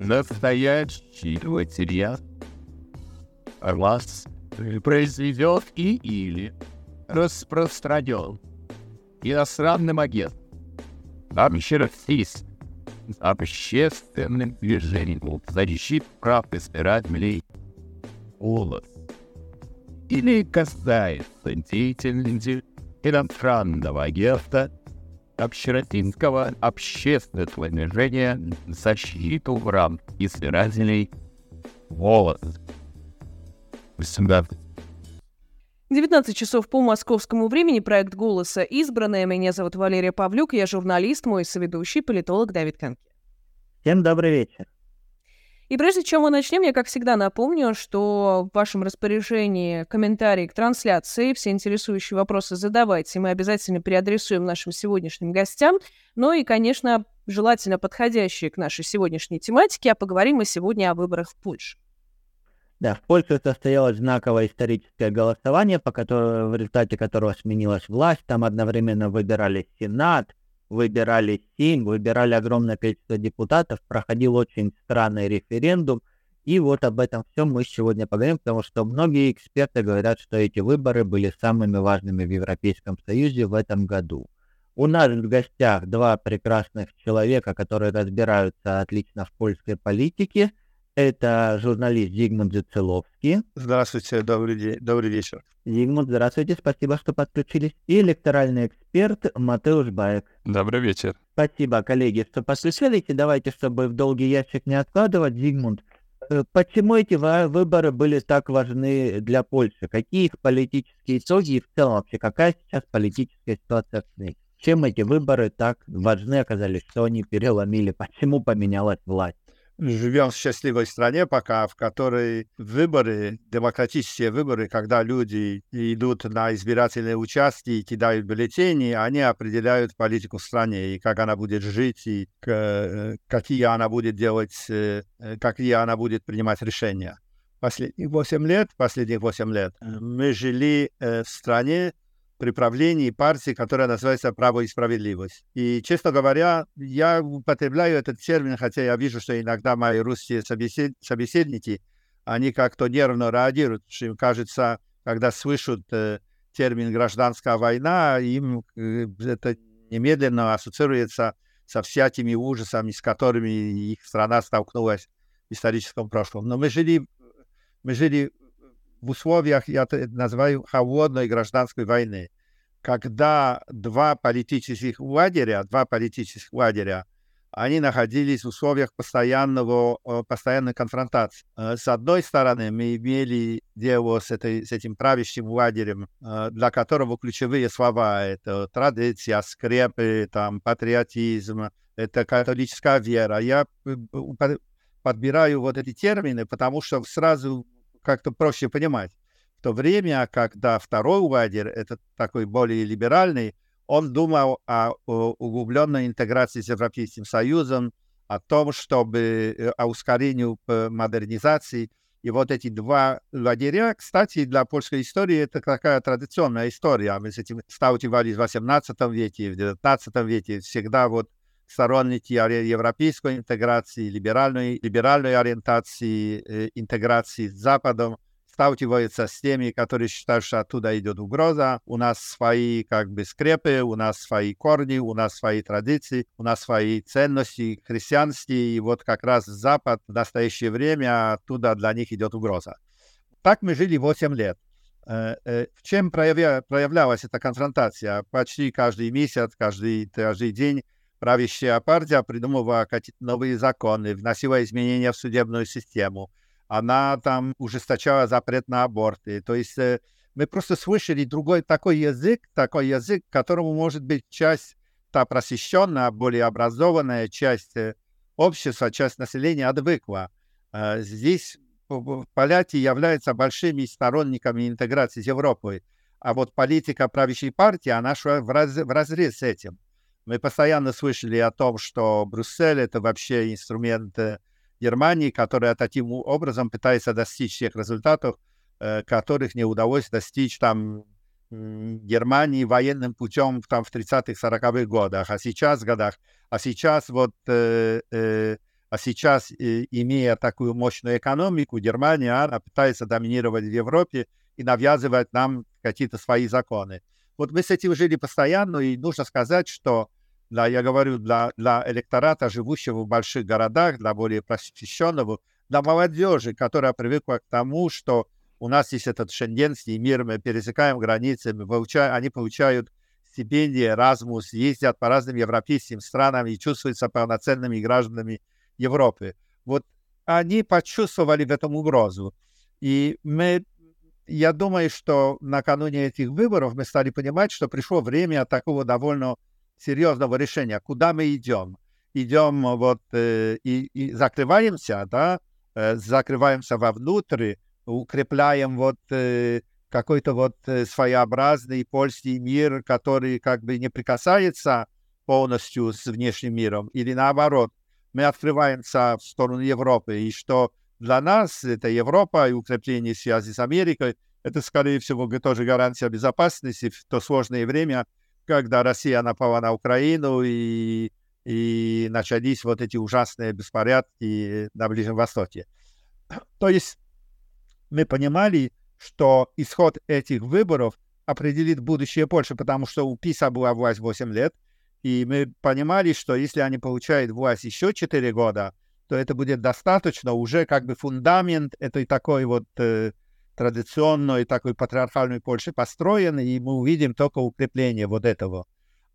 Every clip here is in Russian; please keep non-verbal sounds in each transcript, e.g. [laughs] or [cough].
настоящий материал. Вас произведет и или распространен. Иностранным агентом общероссийским общественным движением защиты прав избирателей. Голос. Или касается деятельности иностранного агента общероссийского общественного движения защиту прав избирателей голос. 19 часов по московскому времени. Проект «Голоса» избранная. Меня зовут Валерия Павлюк. Я журналист, мой соведущий, политолог Давид Канки. Всем добрый вечер. И прежде чем мы начнем, я, как всегда, напомню, что в вашем распоряжении комментарии к трансляции, все интересующие вопросы задавайте, мы обязательно переадресуем нашим сегодняшним гостям. Ну и, конечно, желательно подходящие к нашей сегодняшней тематике, а поговорим мы сегодня о выборах в Польше. Да, в Польше состоялось знаковое историческое голосование, по которому, в результате которого сменилась власть. Там одновременно выбирали Сенат, выбирали Сейм, выбирали огромное количество депутатов, проходил очень странный референдум. И вот об этом всем мы сегодня поговорим, потому что многие эксперты говорят, что эти выборы были самыми важными в Европейском Союзе в этом году. У нас в гостях два прекрасных человека, которые разбираются отлично в польской политике – это журналист Зигмунд Зацеловский. Здравствуйте, добрый день, добрый вечер. Зигмунд, здравствуйте, спасибо, что подключились. И электоральный эксперт Матеуш Баек. Добрый вечер. Спасибо, коллеги, что подключились. И давайте, чтобы в долгий ящик не откладывать, Зигмунд, э, почему эти выборы были так важны для Польши? Какие их политические итоги и в целом вообще какая сейчас политическая ситуация в стране? Чем эти выборы так важны оказались, что они переломили, почему поменялась власть? Живем в счастливой стране пока, в которой выборы, демократические выборы, когда люди идут на избирательные участки и кидают бюллетени, они определяют политику в стране, и как она будет жить, и э, какие она будет делать, э, какие она будет принимать решения. Последние 8 лет, последние 8 лет мы жили э, в стране, при правлении партии, которая называется «Право и справедливость». И, честно говоря, я употребляю этот термин, хотя я вижу, что иногда мои русские собесед... собеседники, они как-то нервно реагируют, что им кажется, когда слышат э, термин «гражданская война», им э, это немедленно ассоциируется со всякими ужасами, с которыми их страна столкнулась в историческом прошлом. Но мы жили, мы жили в условиях, я это называю, холодной гражданской войны, когда два политических лагеря, два политических лагеря, они находились в условиях постоянного, э, постоянной конфронтации. Э, с одной стороны, мы имели дело с, этой, с этим правящим лагерем, э, для которого ключевые слова — это традиция, скрепы, там, патриотизм, это католическая вера. Я подбираю вот эти термины, потому что сразу как-то проще понимать. В то время, когда второй лагерь, это такой более либеральный, он думал о, о углубленной интеграции с Европейским Союзом, о том, чтобы э, о ускорении модернизации. И вот эти два лагеря, кстати, для польской истории это такая традиционная история. Мы с этим сталкивались в 18 веке, в 19 веке. Всегда вот сторонники европейской интеграции, либеральной, либеральной ориентации, э, интеграции с Западом, сталкиваются с теми, которые считают, что оттуда идет угроза. У нас свои как бы скрепы, у нас свои корни, у нас свои традиции, у нас свои ценности христианские. И вот как раз Запад в настоящее время оттуда для них идет угроза. Так мы жили 8 лет. Э, э, в чем проявля, проявлялась эта конфронтация? Почти каждый месяц, каждый, каждый день правящая партия придумывала какие-то новые законы, вносила изменения в судебную систему. Она там ужесточала запрет на аборты. То есть э, мы просто слышали другой такой язык, такой язык, которому может быть часть та просвещенная, более образованная часть э, общества, часть населения отвыкла. Э, здесь поляки являются большими сторонниками интеграции с Европой, а вот политика правящей партии, она шла в, раз, в разрез с этим. Мы постоянно слышали о том, что Брюссель — это вообще инструмент э, Германии, которая таким образом пытается достичь тех результатов, э, которых не удалось достичь там Германии военным путем там в 30-х, 40-х годах, а сейчас годах, а сейчас вот э, э, А сейчас, имея такую мощную экономику, Германия, она пытается доминировать в Европе и навязывать нам какие-то свои законы. Вот мы с этим жили постоянно, и нужно сказать, что для, я говорю, для, для электората, живущего в больших городах, для более просвещенного, для молодежи, которая привыкла к тому, что у нас есть этот шенгенский мир, мы пересекаем границы, мы получаем, они получают стипендии, Erasmus, ездят по разным европейским странам и чувствуются полноценными гражданами Европы. Вот они почувствовали в этом угрозу. И мы, я думаю, что накануне этих выборов мы стали понимать, что пришло время такого довольно серьезного решения, куда мы идем. Идем вот э, и, и закрываемся, да, э, закрываемся вовнутрь, укрепляем вот э, какой-то вот э, своеобразный польский мир, который как бы не прикасается полностью с внешним миром, или наоборот, мы открываемся в сторону Европы, и что для нас это Европа и укрепление связи с Америкой, это, скорее всего, тоже гарантия безопасности в то сложное время, когда Россия напала на Украину и, и начались вот эти ужасные беспорядки на Ближнем Востоке. То есть мы понимали, что исход этих выборов определит будущее Польши, потому что у ПИСа была власть 8 лет, и мы понимали, что если они получают власть еще 4 года, то это будет достаточно уже как бы фундамент этой такой вот э, традиционной такой патриархальной Польши построен, и мы увидим только укрепление вот этого.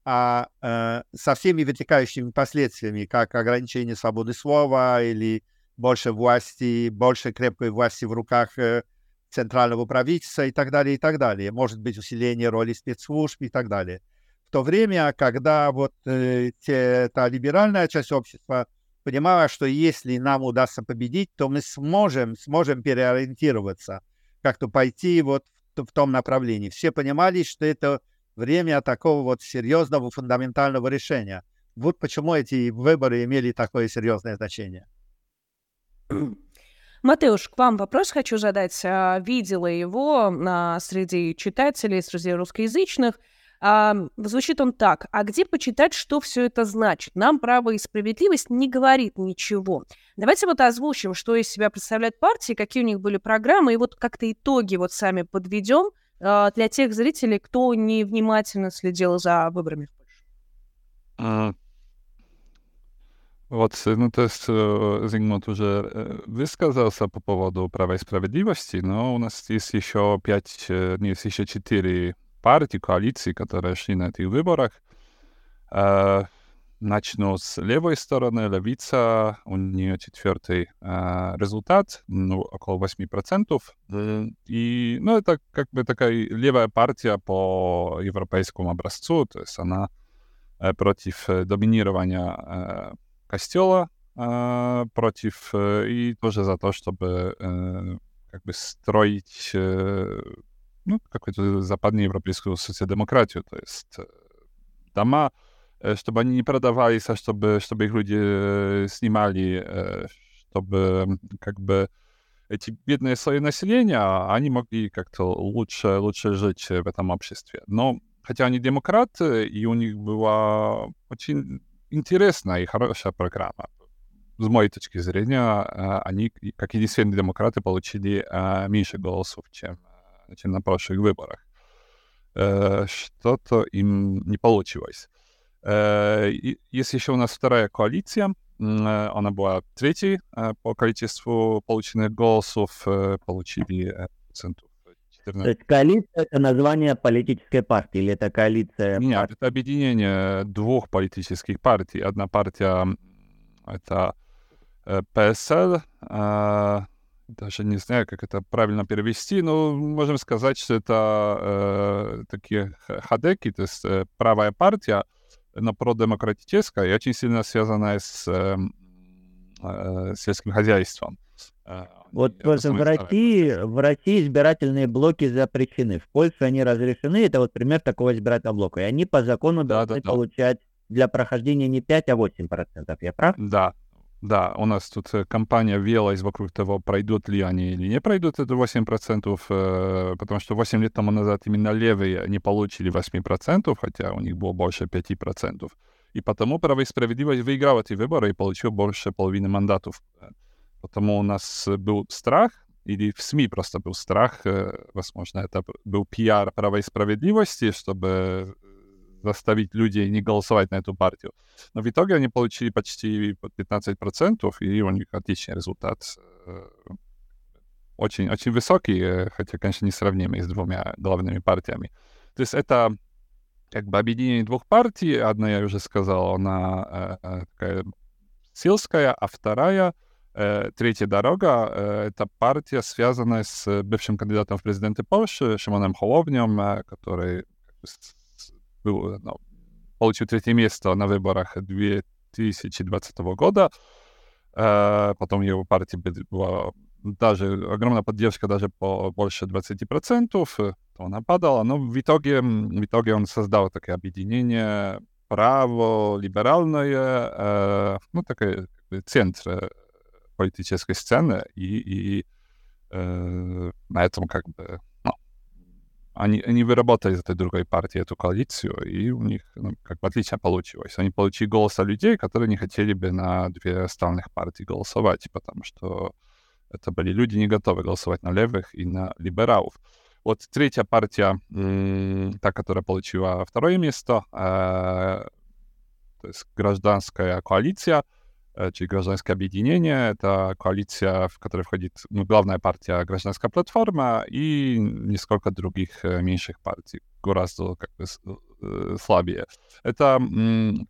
А э, со всеми вытекающими последствиями, как ограничение свободы слова или больше власти, больше крепкой власти в руках э, центрального правительства и так далее, и так далее. Может быть, усиление роли спецслужб и так далее то время, когда вот э, те, та либеральная часть общества понимала, что если нам удастся победить, то мы сможем, сможем переориентироваться, как-то пойти вот в, том направлении. Все понимали, что это время такого вот серьезного фундаментального решения. Вот почему эти выборы имели такое серьезное значение. [clears throat] Матеуш, к вам вопрос хочу задать. А, видела его а, среди читателей, среди русскоязычных. А, звучит он так. А где почитать, что все это значит? Нам право и справедливость не говорит ничего. Давайте вот озвучим, что из себя представляют партии, какие у них были программы, и вот как-то итоги вот сами подведем а, для тех зрителей, кто невнимательно следил за выборами в. А, вот, ну то есть э, Зигмунд уже э, высказался по поводу права и справедливости, но у нас есть еще пять, э, нет, еще четыре партий, коалиций, которые шли на этих выборах. Э, начну с левой стороны. Левица, у нее четвертый э, результат, ну, около 8%. Э, и, ну, это как бы такая левая партия по европейскому образцу, то есть она э, против э, доминирования э, костела, э, против э, и тоже за то, чтобы э, как бы строить э, ну, какую-то западноевропейскую социал-демократию, то есть э, дома, э, чтобы они не продавались, а чтобы, чтобы их люди э, снимали, чтобы как бы эти бедные слои населения, они могли как-то лучше, лучше жить в этом обществе. Но хотя они демократы, и у них была очень интересная и хорошая программа. С моей точки зрения, они, как единственные демократы, получили меньше голосов, чем чем на прошлых выборах. Э, что-то им не получилось. Э, есть еще у нас вторая коалиция. Э, она была третьей по количеству полученных голосов. Получили процентов 14. То есть коалиция — это название политической партии или это коалиция? Нет, партии? это объединение двух политических партий. Одна партия — это ПСЛ, даже не знаю, как это правильно перевести, но можем сказать, что это э, такие хадеки, то есть э, правая партия, но продемократическая и очень сильно связанная с э, э, сельским хозяйством. Э, вот просто в России, в России избирательные блоки запрещены. В Польше они разрешены. Это вот пример такого избирательного блока. И они по закону да, должны да, получать да. для прохождения не 5, а 8 процентов. Я прав? Да, да, у нас тут э, компания велась вокруг того, пройдут ли они или не пройдут это 8%, э, потому что 8 лет тому назад именно левые не получили 8%, хотя у них было больше 5%. И потому Право и Справедливость выиграл эти выборы и получил больше половины мандатов. Потому у нас был страх, или в СМИ просто был страх, возможно, это был пиар Права и Справедливости, чтобы заставить людей не голосовать на эту партию. Но в итоге они получили почти 15%, и у них отличный результат. Очень, очень высокий, хотя, конечно, несравнимый с двумя главными партиями. То есть это как бы объединение двух партий. Одна, я уже сказал, она э, такая сельская, а вторая, э, третья дорога, э, это партия, связанная с бывшим кандидатом в президенты Польши Шимоном Холовнем, э, который был, ну, получил третье место на выборах 2020 года. Э, потом его партия была даже огромная поддержка даже по больше 20% то она падала, но в итоге, в итоге он создал такое объединение право, либеральное, э, ну, такой центр э, политической сцены, и, и э, на этом как бы они, они выработали из этой другой партии эту коалицию, и у них ну, как бы отлично получилось. Они получили голоса людей, которые не хотели бы на две остальных партий голосовать, потому что это были люди, не готовы голосовать на левых и на либералов. Вот третья партия, та, которая получила второе место, э, то есть гражданская коалиция, э, чи гражданское объединение. Это коалиция, в которой входит ну, главная партия гражданская платформа и несколько других э, меньших партий, гораздо как бы слабее. Это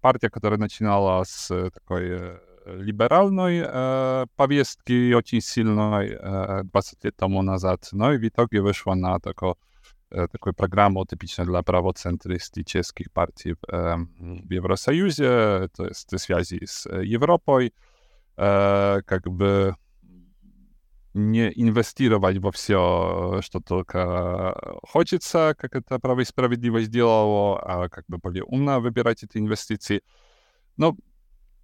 партия, которая начинала с такой либеральной э, повестки очень сильной э, 20 лет тому назад, но и в итоге вышла на такую, э, такую программу, типичную для правоцентристических партий э, в Евросоюзе, то есть связи с Европой, э, как бы не инвестировать во все, что только хочется, как это право и справедливость делало, а как бы более умно выбирать эти инвестиции. Но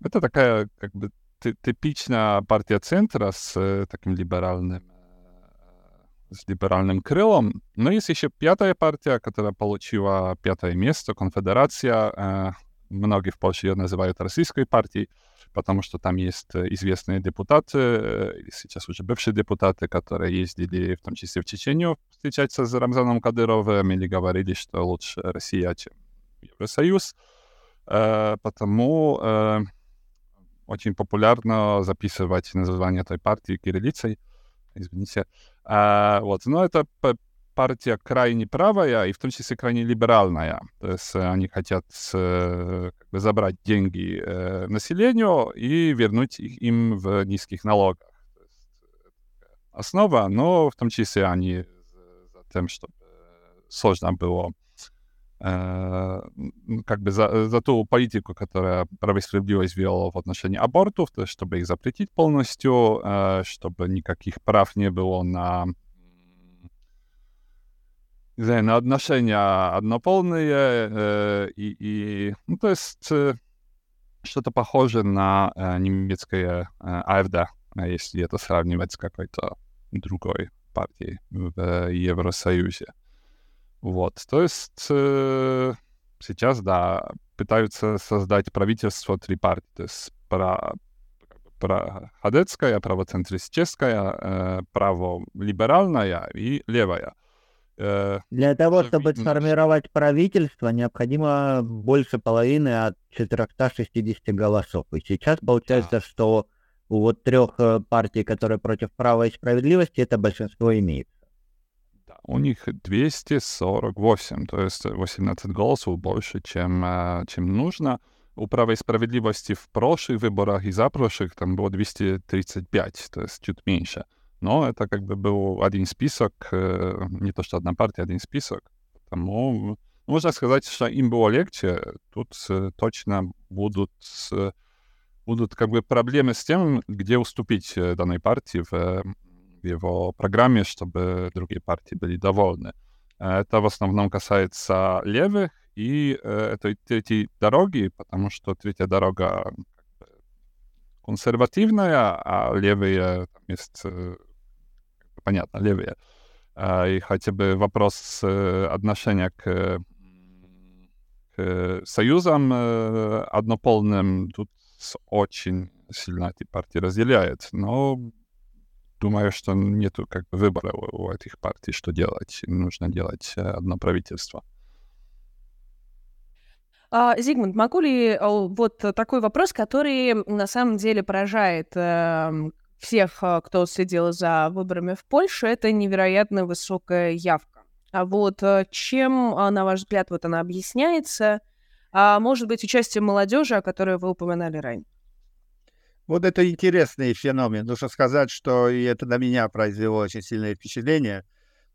это такая как бы типичная партия центра с э, таким либеральным э, с либеральным крылом. Но есть еще пятая партия, которая получила пятое место, конфедерация. Э, многие в Польше ее называют российской партией, потому что там есть известные депутаты, сейчас уже бывшие депутаты, которые ездили в том числе в Чечению встречаться с Рамзаном Кадыровым или говорили, что лучше Россия, чем Евросоюз. Потому очень популярно записывать название той партии кириллицей. Извините. А, вот. Но это партия крайне правая и в том числе крайне либеральная. То есть они хотят э, как бы, забрать деньги э, населению и вернуть их им в низких налогах. основа, но в том числе они за тем, чтобы сложно было Э, как бы за, за ту политику, которая право и справедливость вела в отношении абортов, то есть чтобы их запретить полностью, э, чтобы никаких прав не было на не знаю, на отношения однополные, э, и, и, ну, то есть что-то похоже на немецкое АФД, если это сравнивать с какой-то другой партией в Евросоюзе. Вот, то есть э, сейчас, да, пытаются создать правительство три партии, то есть про, про хадецкая, правоцентристическая, э, праволиберальная и левая. Э, Для того, чтобы видно, сформировать правительство, необходимо больше половины от 460 голосов. И сейчас получается, да. что у вот трех э, партий, которые против права и справедливости, это большинство имеет у них 248, то есть 18 голосов больше, чем, э, чем нужно. У права и справедливости в прошлых выборах и за прошлых там было 235, то есть чуть меньше. Но это как бы был один список, э, не то что одна партия, один список. Потому можно сказать, что им было легче. Тут э, точно будут, будут как бы проблемы с тем, где уступить данной партии в его программе, чтобы другие партии были довольны. Это в основном касается левых и э, этой третьей дороги, потому что третья дорога консервативная, а левые есть, э, понятно, левые. И хотя бы вопрос э, отношения к, к союзом э, однополным тут очень сильно эти партии разделяет. Но думаю, что нету как бы выбора у, у этих партий, что делать. Нужно делать э, одно правительство. А, Зигмунд, могу ли вот такой вопрос, который на самом деле поражает э, всех, э, кто следил за выборами в Польше, это невероятно высокая явка. А вот э, чем, а, на ваш взгляд, вот она объясняется? А может быть, участие молодежи, о которой вы упоминали ранее? Вот это интересный феномен. Нужно сказать, что и это на меня произвело очень сильное впечатление.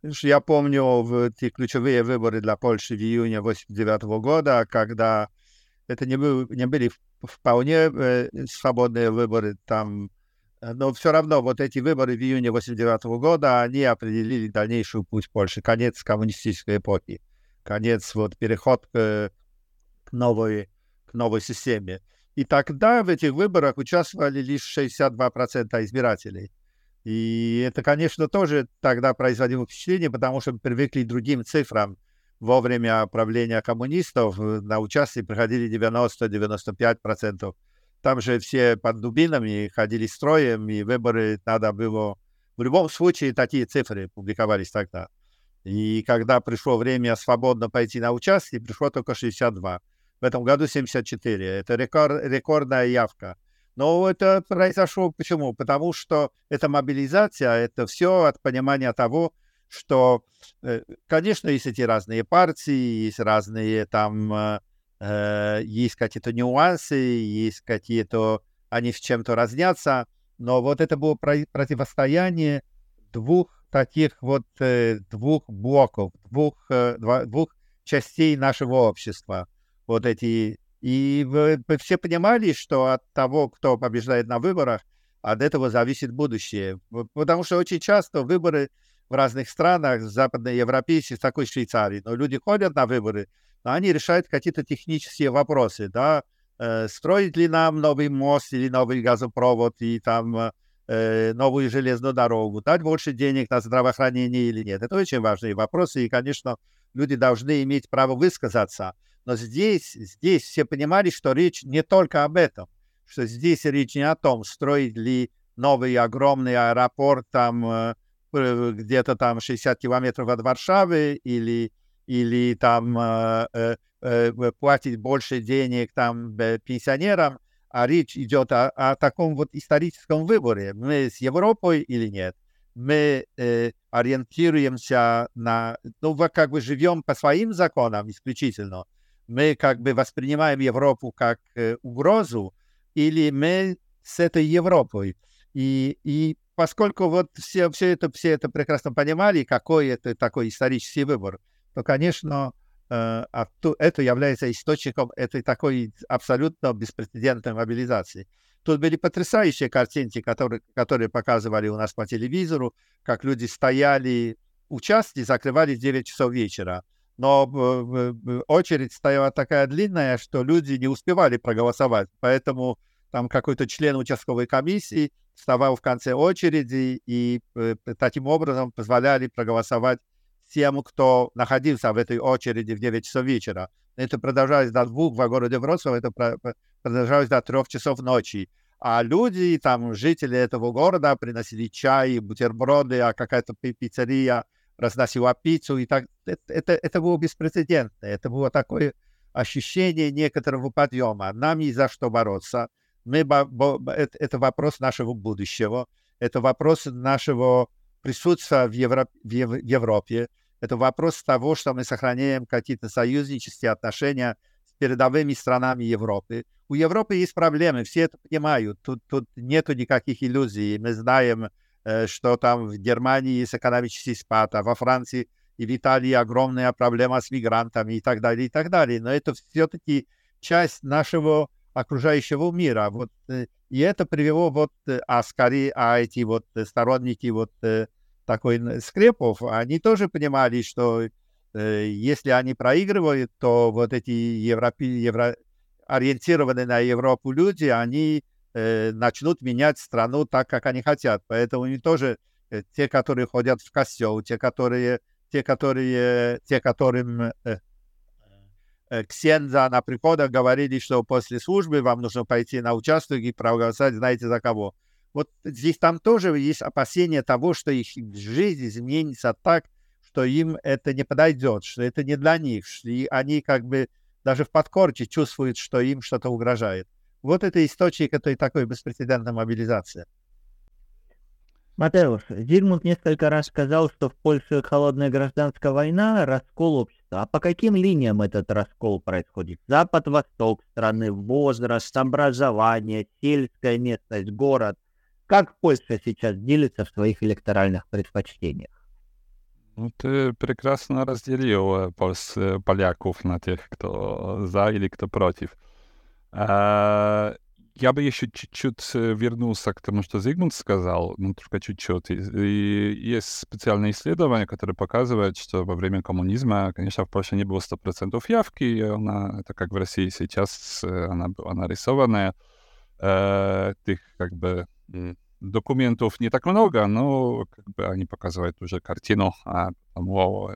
Я помню в те ключевые выборы для Польши в июне 89 года, когда это не, был, не были вполне э, свободные выборы, там, э, но все равно вот эти выборы в июне 89 года, они определили дальнейший путь Польши, конец коммунистической эпохи, конец, вот, переход к, к, новой, к новой системе. И тогда в этих выборах участвовали лишь 62% избирателей. И это, конечно, тоже тогда производило впечатление, потому что мы привыкли к другим цифрам. Во время правления коммунистов на участие приходили 90-95%. Там же все под дубинами ходили строем, и выборы надо было... В любом случае такие цифры публиковались тогда. И когда пришло время свободно пойти на участие, пришло только 62 в этом году 74. Это рекорд, рекордная явка. Но это произошло почему? Потому что эта мобилизация, это все от понимания того, что, э, конечно, есть эти разные партии, есть разные там, э, э, есть какие-то нюансы, есть какие-то, они в чем-то разнятся, но вот это было противостояние двух таких вот двух блоков, двух, двух частей нашего общества вот эти... И вы, вы все понимали, что от того, кто побеждает на выборах, от этого зависит будущее. Потому что очень часто выборы в разных странах, западноевропейских, такой Швейцарии, но люди ходят на выборы, но они решают какие-то технические вопросы, да, э, строить ли нам новый мост или новый газопровод и там э, новую железную дорогу, дать больше денег на здравоохранение или нет. Это очень важные вопросы, и, конечно, люди должны иметь право высказаться. Но здесь, здесь все понимали, что речь не только об этом, что здесь речь не о том, строить ли новый огромный аэропорт там э, где-то там 60 километров от Варшавы или, или там э, э, э платить больше денег там пенсионерам, а речь идет о, о таком вот историческом выборе. Мы с Европой или нет? Мы э, ориентируемся на, ну, как бы живем по своим законам исключительно, мы как бы воспринимаем Европу как э, угрозу, или мы с этой Европой. И, и поскольку вот все, все, это, все это прекрасно понимали, какой это такой исторический выбор, то, конечно, э, это является источником этой такой абсолютно беспрецедентной мобилизации. Тут были потрясающие картинки, которые, которые показывали у нас по телевизору, как люди стояли у закрывали в 9 часов вечера но очередь стояла такая длинная, что люди не успевали проголосовать. Поэтому там какой-то член участковой комиссии вставал в конце очереди и э, таким образом позволяли проголосовать тем, кто находился в этой очереди в 9 часов вечера. Это продолжалось до двух в городе Вроцлав, это продолжалось до трех часов ночи. А люди, там, жители этого города приносили чай, бутерброды, а какая-то пиццерия разносила пиццу, и так это, это, это было беспрецедентно. Это было такое ощущение некоторого подъема. Нам ни за что бороться. Мы, это, это вопрос нашего будущего. Это вопрос нашего присутствия в, Евро, в Европе. Это вопрос того, что мы сохраняем какие-то союзнические отношения с передовыми странами Европы. У Европы есть проблемы, все это понимают. Тут, тут нету никаких иллюзий. Мы знаем, Э, что там в Германии есть экономический спад, а во Франции и в Италии огромная проблема с мигрантами и так далее, и так далее. Но это все-таки часть нашего окружающего мира. Вот, э, и это привело вот, э, а скорее, а эти вот сторонники вот такой скрепов, они тоже понимали, что если они проигрывают, то вот эти европе, евро, ориентированные на Европу люди, они э, начнут менять страну так, как они хотят. Поэтому они тоже, э, те, которые ходят в костел, те, которые, те, которые, те, которым, э, ксенза на приходах говорили, что после службы вам нужно пойти на участок и проголосовать, знаете, за кого. Вот здесь там тоже есть опасение того, что их жизнь изменится так, что им это не подойдет, что это не для них, и они как бы даже в подкорке чувствуют, что им что-то угрожает. Вот это источник этой такой беспрецедентной мобилизации. Матеуш, Зигмунд несколько раз сказал, что в Польше холодная гражданская война, раскол общества. А по каким линиям этот раскол происходит? Запад-восток страны, возраст, образование, сельская местность, город. Как Польша сейчас делится в своих электоральных предпочтениях? Ну, ты прекрасно разделил польс, поляков на тех, кто за или кто против. А, я бы еще чуть-чуть вернулся к тому, что Зигмунд сказал, ну, только чуть-чуть. И есть специальное исследование, которое показывает, что во время коммунизма, конечно, в Польше не было 100% явки, она, это как в России сейчас, она была нарисованная. Э, tych jakby dokumentów nie tak много, но как бы они показывают уже картину, а потому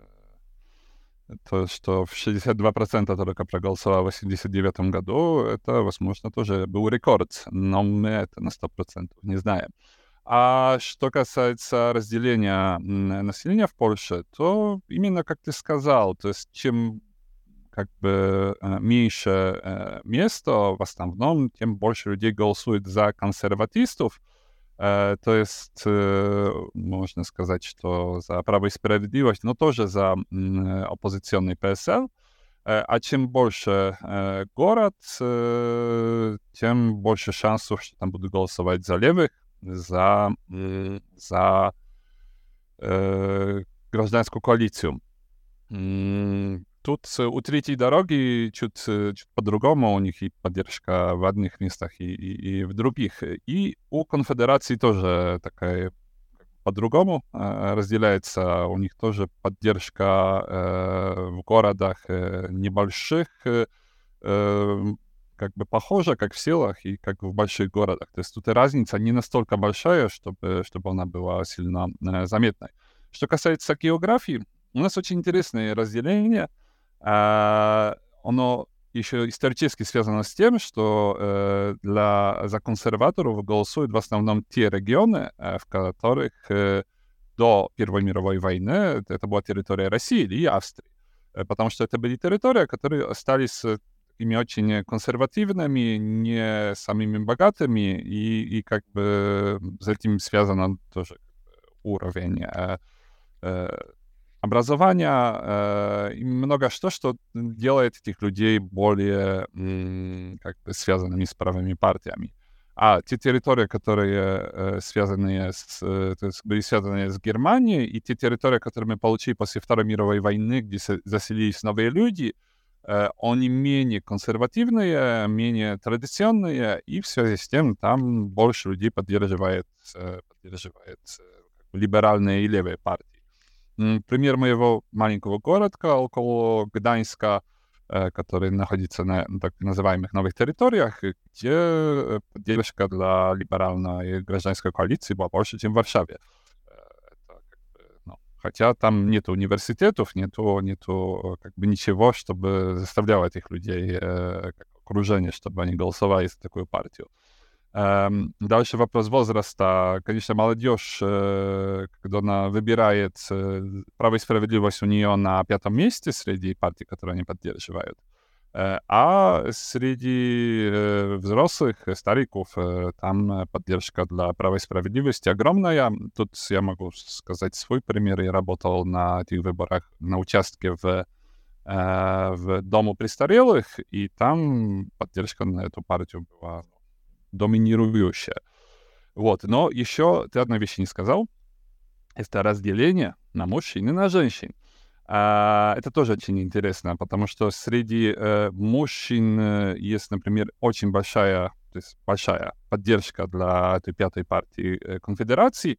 то, что в 62% только проголосовало в 89 году, это, возможно, тоже был рекорд, но мы это на 100% не знаем. А что касается разделения населения в Польше, то именно как ты сказал, то есть чем как бы меньше места в основном, тем больше людей голосует за консерватистов, то есть можно сказать, что за право и справедливость, но тоже за оппозиционный ПСЛ. А чем больше город, тем больше шансов, что там будут голосовать за левых, за, за гражданскую коалицию. Тут у третьей дороги чуть, чуть по-другому, у них и поддержка в одних местах, и, и, и в других. И у конфедерации тоже такая по-другому э, разделяется. У них тоже поддержка э, в городах э, небольших, э, как бы похожа, как в селах и как в больших городах. То есть тут разница не настолько большая, чтобы, чтобы она была сильно э, заметной. Что касается географии, у нас очень интересное разделение — а, оно еще исторически связано с тем, что э, для, за консерваторов голосуют в основном те регионы, э, в которых э, до Первой мировой войны это была территория России или Австрии. Э, потому что это были территории, которые остались такими очень консервативными, не самыми богатыми, и, и как бы с этим связан тоже уровень э, э, образования э, и много что, что делает этих людей более как бы связанными с правыми партиями. А те территории, которые э, связаны с, э, то есть были связаны с Германией, и те территории, которые мы получили после Второй мировой войны, где заселились новые люди, они менее консервативные, менее традиционные, и в связи с тем там больше людей поддерживает, поддерживает либеральные и левые партии. Пример моего маленького городка около Гданьска, э, который находится на так называемых новых территориях, где поддержка для либеральной гражданской коалиции была больше, чем в Варшаве. Э, ну, хотя там нет университетов, нету, нету как бы ничего, чтобы заставляло этих людей э, окружение, чтобы они голосовали за такую партию. Эм, дальше вопрос возраста. Конечно, молодежь, э, когда она выбирает э, право и справедливость у нее на пятом месте среди партий, которые они поддерживают. Э, а среди взрослых, стариков, там поддержка для права и справедливости огромная. Тут я могу сказать свой пример. Я работал на этих выборах на участке в в Дому престарелых, и там поддержка на эту партию была доминирующая. Вот. Но еще ты одной вещи не сказал. Это разделение на мужчин и на женщин. А, это тоже очень интересно, потому что среди э, мужчин э, есть, например, очень большая, то есть большая поддержка для этой пятой партии э, конфедерации,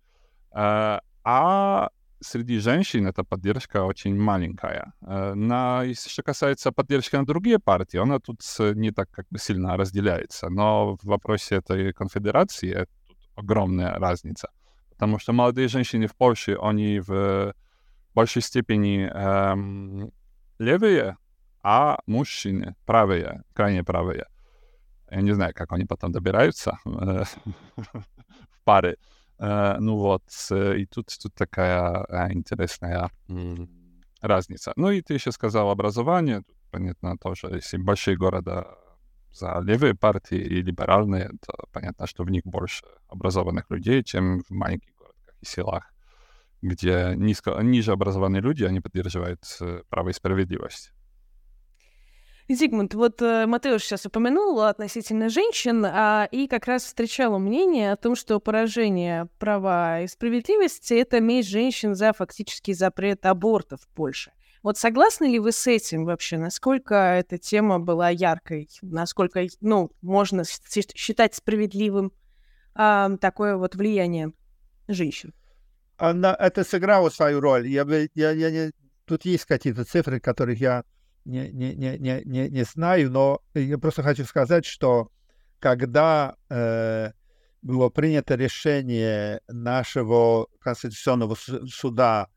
э, а среди женщин эта поддержка очень маленькая. Э, на, что касается поддержки на другие партии, она тут не так как бы сильно разделяется. Но в вопросе этой конфедерации это тут огромная разница. Потому что молодые женщины в Польше, они в большей степени эм, левые, а мужчины правые, крайне правые. Я не знаю, как они потом добираются [laughs] в пары. Ну вот, и тут, тут такая интересная разница. Ну и ты еще сказал образование. Тут, понятно, тоже, если большие города за левые партии и либеральные, то понятно, что в них больше образованных людей, чем в маленьких городах и селах, где низко, ниже образованные люди, они поддерживают э, право и справедливость. Зигмунд, вот э, Матеуш сейчас упомянул относительно женщин, а, и как раз встречала мнение о том, что поражение права и справедливости — это месть женщин за фактический запрет аборта в Польше. Вот согласны ли вы с этим вообще? Насколько эта тема была яркой? Насколько, ну, можно считать справедливым а, такое вот влияние женщин? Она, это сыграло свою роль. Я, я, я не, тут есть какие-то цифры, которых я не, не, не, не, не, не знаю, но я просто хочу сказать, что когда э, было принято решение нашего Конституционного суда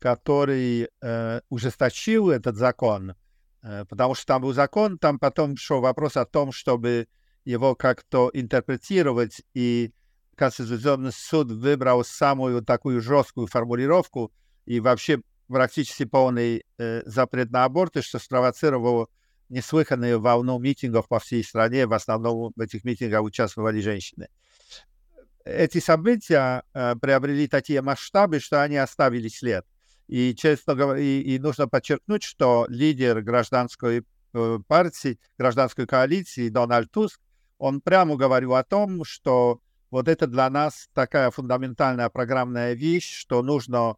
который э, ужесточил этот закон, э, потому что там был закон, там потом шел вопрос о том, чтобы его как-то интерпретировать, и Конституционный суд выбрал самую такую жесткую формулировку и вообще практически полный э, запрет на аборты, что спровоцировало неслыханную волну митингов по всей стране. В основном в этих митингах участвовали женщины. Эти события э, приобрели такие масштабы, что они оставили след. И, честно говоря, и, и нужно подчеркнуть, что лидер гражданской э, партии, гражданской коалиции Дональд Туск, он прямо говорил о том, что вот это для нас такая фундаментальная программная вещь, что нужно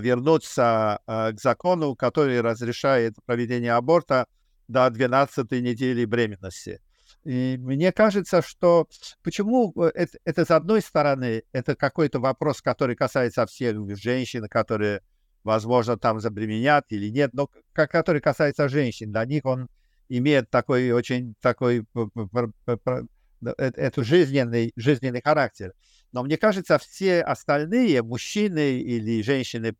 вернуться э, к закону, который разрешает проведение аборта до 12 недели беременности. И мне кажется, что почему э, это, это с одной стороны, это какой-то вопрос, который касается всех женщин, которые возможно, там забременят или нет, но который касается женщин, для них он имеет такой очень такой эту жизненный, жизненный характер. Но мне кажется, все остальные, мужчины или женщины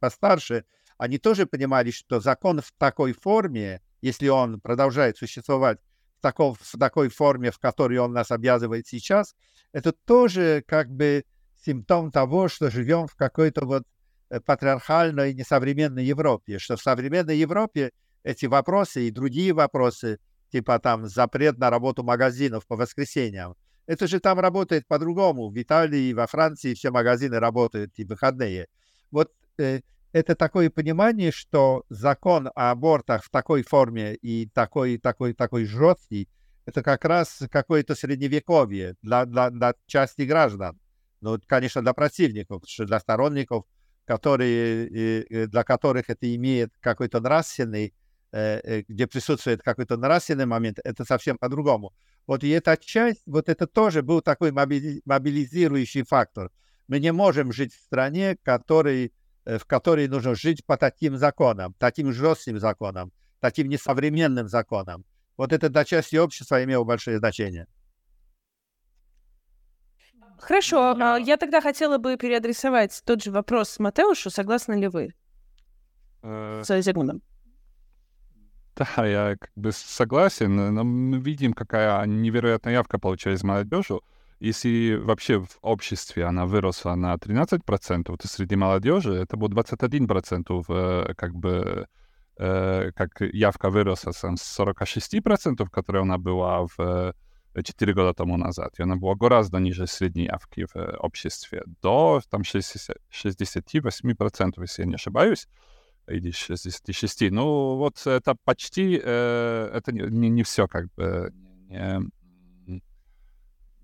постарше, они тоже понимали, что закон в такой форме, если он продолжает существовать в, такой, в такой форме, в которой он нас обязывает сейчас, это тоже как бы симптом того, что живем в какой-то вот Э, патриархальной несовременной Европе, что в современной Европе эти вопросы и другие вопросы, типа там запрет на работу магазинов по воскресеньям, это же там работает по-другому. В Италии, во Франции все магазины работают и выходные. Вот э, это такое понимание, что закон о абортах в такой форме и такой, такой, такой жесткий, это как раз какое-то средневековье для, для, для части граждан. Ну, конечно, для противников, что для сторонников – которые, для которых это имеет какой-то нравственный, э, э, где присутствует какой-то нравственный момент, это совсем по-другому. Вот и эта часть, вот это тоже был такой мобилизирующий фактор. Мы не можем жить в стране, который, э, в которой нужно жить по таким законам, таким жестким законам, таким несовременным законам. Вот это для части общества имело большое значение. Хорошо, я... я тогда хотела бы переадресовать тот же вопрос Матеушу. Согласны ли вы э... с Зигмундом? Да, я как бы согласен, но мы видим, какая невероятная явка получилась молодежью. Если вообще в обществе она выросла на 13%, то среди молодежи это будет 21% в, как бы э, как явка выросла с 46%, которая она была в 4 года тому назад, и она была гораздо ниже средней явки в обществе, до там 60, 68%, если я не ошибаюсь, или 66. Ну, вот это почти, э, это не, не все как бы, не,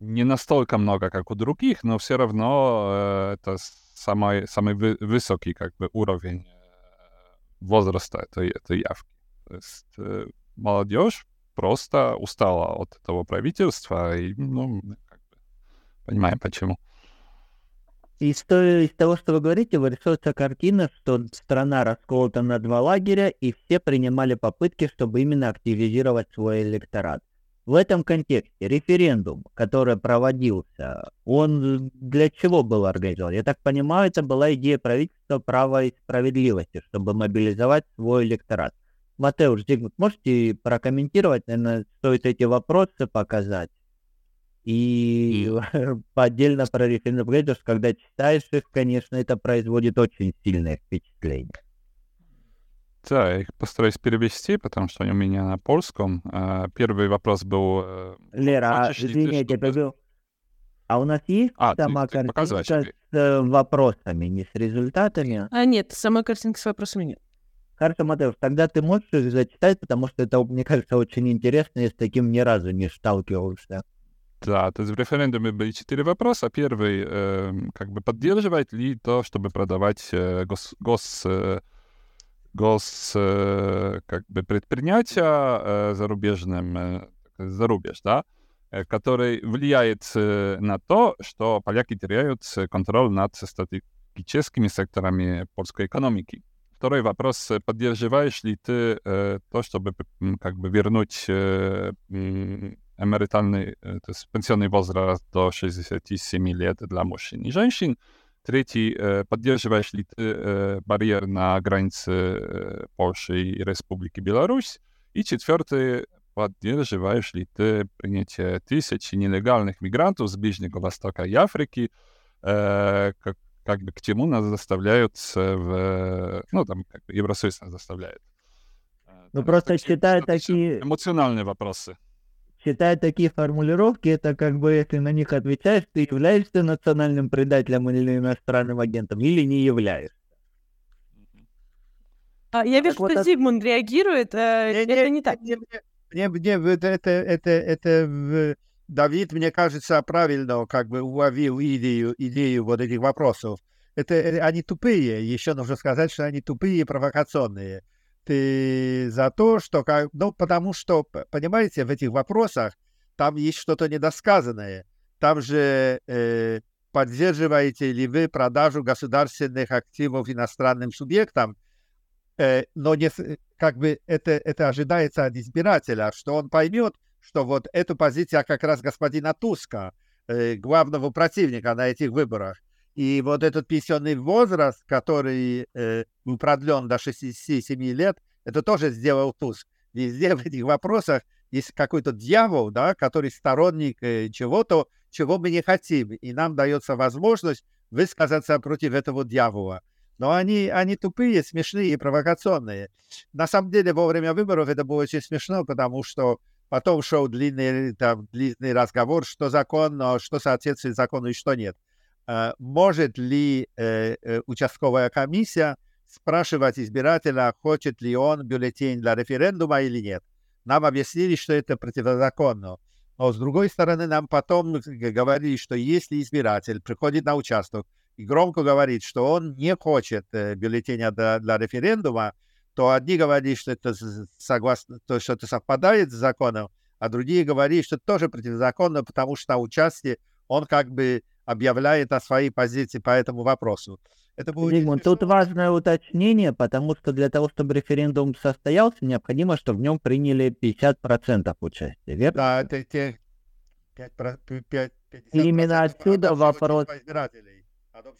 не настолько много, как у других, но все равно э, это самый, самый вы, высокий как бы уровень возраста этой, этой явки. То есть э, молодежь просто устала от этого правительства, и, ну, как бы, понимаем почему. Из, из того, что вы говорите, вырисовывается картина, что страна расколота на два лагеря, и все принимали попытки, чтобы именно активизировать свой электорат. В этом контексте референдум, который проводился, он для чего был организован? Я так понимаю, это была идея правительства права и справедливости, чтобы мобилизовать свой электорат. Матеуш, Зигмунд, можете прокомментировать, наверное, стоит эти вопросы показать? И [laughs] отдельно про потому что когда читаешь их, конечно, это производит очень сильное впечатление. Да, я их постараюсь перевести, потому что они у меня на польском. А, первый вопрос был... э, Лера, а, ты, извините, чтобы- перебил. А у нас есть А, ты- сама ты показываешь картинка с э, вопросами, не с результатами? А нет, самой картинки с вопросами нет. Хорошо, Матеуш, тогда ты можешь их зачитать, потому что это, мне кажется, очень интересно, я с таким ни разу не сталкивался. Да, то есть в референдуме были четыре вопроса. Первый, э, как бы поддерживает ли то, чтобы продавать э, гос, гос, э, гос э, как бы предприятия э, зарубежным, э, за рубеж, да, э, который влияет э, на то, что поляки теряют э, контроль над стратегическими секторами польской экономики. Второй вопрос, поддерживаешь ли ты э, то, чтобы как бы вернуть э, эмеритальный, э, то есть пенсионный возраст до 67 лет для мужчин и женщин. Третий, поддерживаешь ли ты барьер на границе Польши и Республики Беларусь? И четвертый, поддерживаешь ли ты принятие тысяч нелегальных мигрантов с Ближнего Востока и Африки, э, как, как бы к чему нас заставляют в... Ну, там, как бы Евросоюз нас заставляет. Ну, там просто достаточно такие- Эмоциональные вопросы. Читая такие формулировки, это как бы, если на них отвечаешь, ты являешься национальным предателем или иностранным агентом, или не являешься. А, я вижу, вот что от- Зигмунд реагирует. а, Не, это не так. Не, мне вот это, это, это, Давид, мне кажется, правильно как бы уловил идею, идею вот этих вопросов. Это, э, они тупые, еще нужно сказать, что они тупые и провокационные. Ты за то, что... как- Ну, потому что, понимаете, в этих вопросах там есть что-то недосказанное. Там же э, поддерживаете ли вы продажу государственных активов иностранным субъектам, э, но не, как бы это, это ожидается от избирателя, что он поймет, что вот эту позицию как раз господина Туска, э, главного противника на этих выборах, и вот этот пенсионный возраст, который э, продлен до 67 лет, это тоже сделал Туск. Везде в этих вопросах есть какой-то дьявол, да, который сторонник э, чего-то, чего мы не хотим, и нам дается возможность высказаться против этого дьявола. Но они, они тупые, смешные и провокационные. На самом деле, во время выборов это было очень смешно, потому что потом шел длинный, там, длинный разговор, что законно, что соответствует закону и что нет. Э, Может ли э, э, участковая комиссия спрашивать избирателя, хочет ли он бюллетень для референдума или нет? Нам объяснили, что это противозаконно. Но с другой стороны, нам потом говорили, что если избиратель приходит на участок и громко говорит, что он не хочет бюллетеня для, для референдума, то одни говорят, что это согласно, то, что это совпадает с законом, а другие говорят, что это тоже противозаконно, потому что на участии он как бы объявляет о своей позиции по этому вопросу. Это Зигмунд, смешно. тут важное уточнение, потому что для того, чтобы референдум состоялся, необходимо, чтобы в нем приняли 50% участия, верно? Да, это те 5, про- пи- пять- 50% Именно от отсюда вопрос.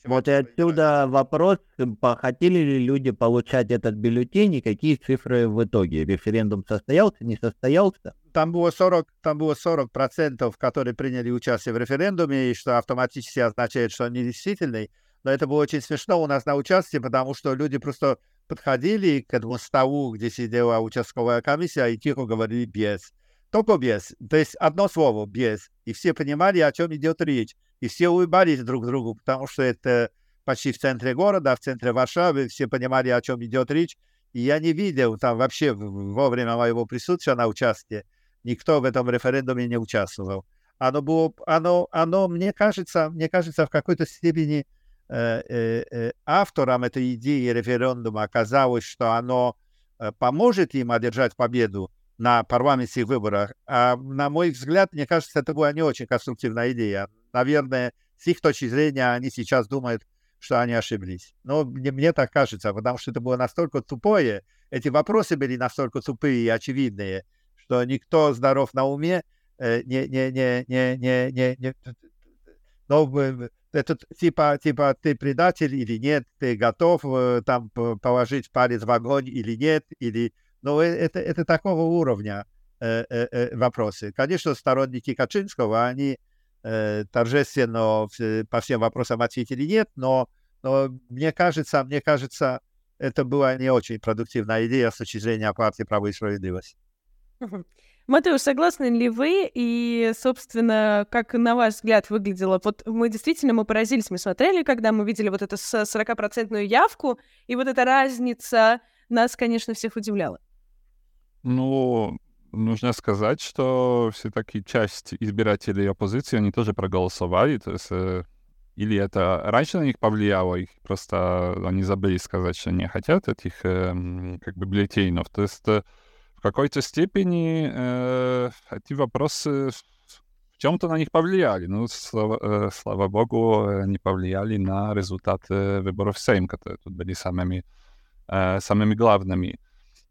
Вот и отсюда вопрос, хотели ли люди получать этот бюллетень и какие цифры в итоге? Референдум состоялся, не состоялся? Там было 40, там было 40 процентов, которые приняли участие в референдуме, и что автоматически означает, что он недействительный. Но это было очень смешно у нас на участии, потому что люди просто подходили к этому столу, где сидела участковая комиссия, и тихо говорили «без». Только без. То есть одно слово «без». И все понимали, о чем идет речь. И все улыбались друг другу, потому что это почти в центре города, в центре Варшавы, все понимали, о чем идет речь. И я не видел там вообще во время моего присутствия на участии, никто в этом референдуме не участвовал. Оно было, оно, оно, мне кажется, мне кажется, в какой-то степени э, э, э, авторам этой идеи референдума оказалось, что оно э, поможет им одержать победу на парламентских выборах. А на мой взгляд, мне кажется, это была не очень конструктивная идея. Наверное, с их точки зрения, они сейчас думают, что они ошиблись. Но мне, мне так кажется, потому что это было настолько тупое, эти вопросы были настолько тупые и очевидные, что никто здоров на уме э, не, не, не, не, не, не, не, но э, это типа, типа ты предатель или нет, ты готов э, там положить палец в огонь или нет, или Но это, это такого уровня э, э, э, вопросы. Конечно, сторонники Качинского, они э, торжественно по всем вопросам ответили нет, но, но мне кажется, мне кажется, это была не очень продуктивная идея с точки зрения партии «Право и справедливость». Матео, согласны ли вы? И, собственно, как на ваш взгляд выглядело? Вот мы действительно, мы поразились, мы смотрели, когда мы видели вот эту 40-процентную явку, и вот эта разница нас, конечно, всех удивляла. Ну, нужно сказать, что все-таки часть избирателей оппозиции, они тоже проголосовали, то есть э, или это раньше на них повлияло, их просто они забыли сказать, что не хотят этих э, как бы бюллетенов. То есть э, в какой-то степени э, эти вопросы в чем-то на них повлияли. Ну, слава, э, слава богу, они повлияли на результаты выборов в Сейм, которые тут были самыми, э, самыми главными.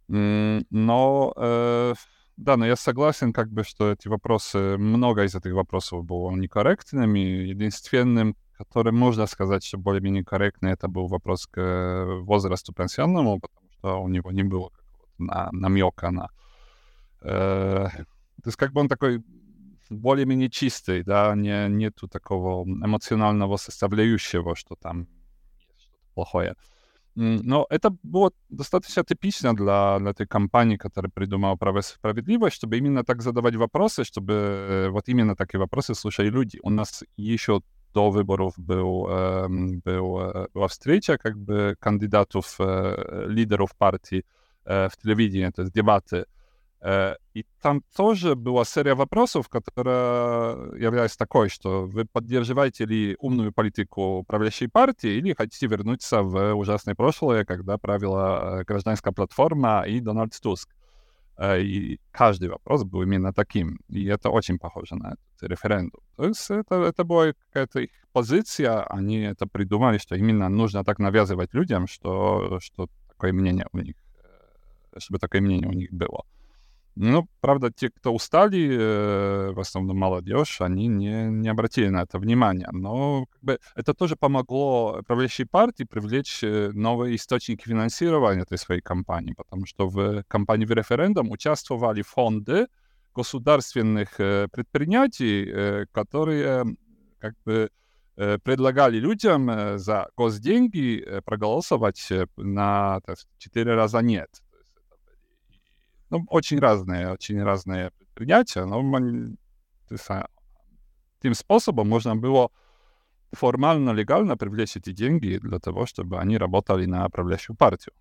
Но, э, да, но я согласен, как бы, что эти вопросы, много из этих вопросов было некорректными. Единственным, который можно сказать, что более-менее корректный, это был вопрос к э, возрасту пенсионному, потому что у него не было на, намека на... Э, то есть как бы он такой более-менее чистый, да, не, нету такого эмоционального составляющего, что там что-то плохое. Но это было достаточно типично для, для этой компании, которая придумала право и справедливость, чтобы именно так задавать вопросы, чтобы э, вот именно такие вопросы слушали люди. У нас еще до выборов был, э, был, э, была встреча как бы кандидатов, э, лидеров партии, Э, в телевидении, то есть дебаты. Э, и там тоже была серия вопросов, которая является такой, что вы поддерживаете ли умную политику правящей партии или хотите вернуться в ужасное прошлое, когда правила э, гражданская платформа и Дональд Туск. И каждый вопрос был именно таким. И это очень похоже на этот референдум. То есть это, это была какая-то их позиция. Они это придумали, что именно нужно так навязывать людям, что, что такое мнение у них чтобы такое мнение у них было. Ну, правда, те, кто устали, э, в основном молодежь, они не, не обратили на это внимания. Но как бы, это тоже помогло правящей партии привлечь э, новые источники финансирования этой своей кампании, потому что в кампании в референдум участвовали фонды государственных э, предприятий, которые как бы предлагали людям за госденьги проголосовать на четыре раза нет ну, очень разные, очень разные предприятия, но тем способом можно было формально, легально привлечь эти деньги для того, чтобы они работали на правящую партию.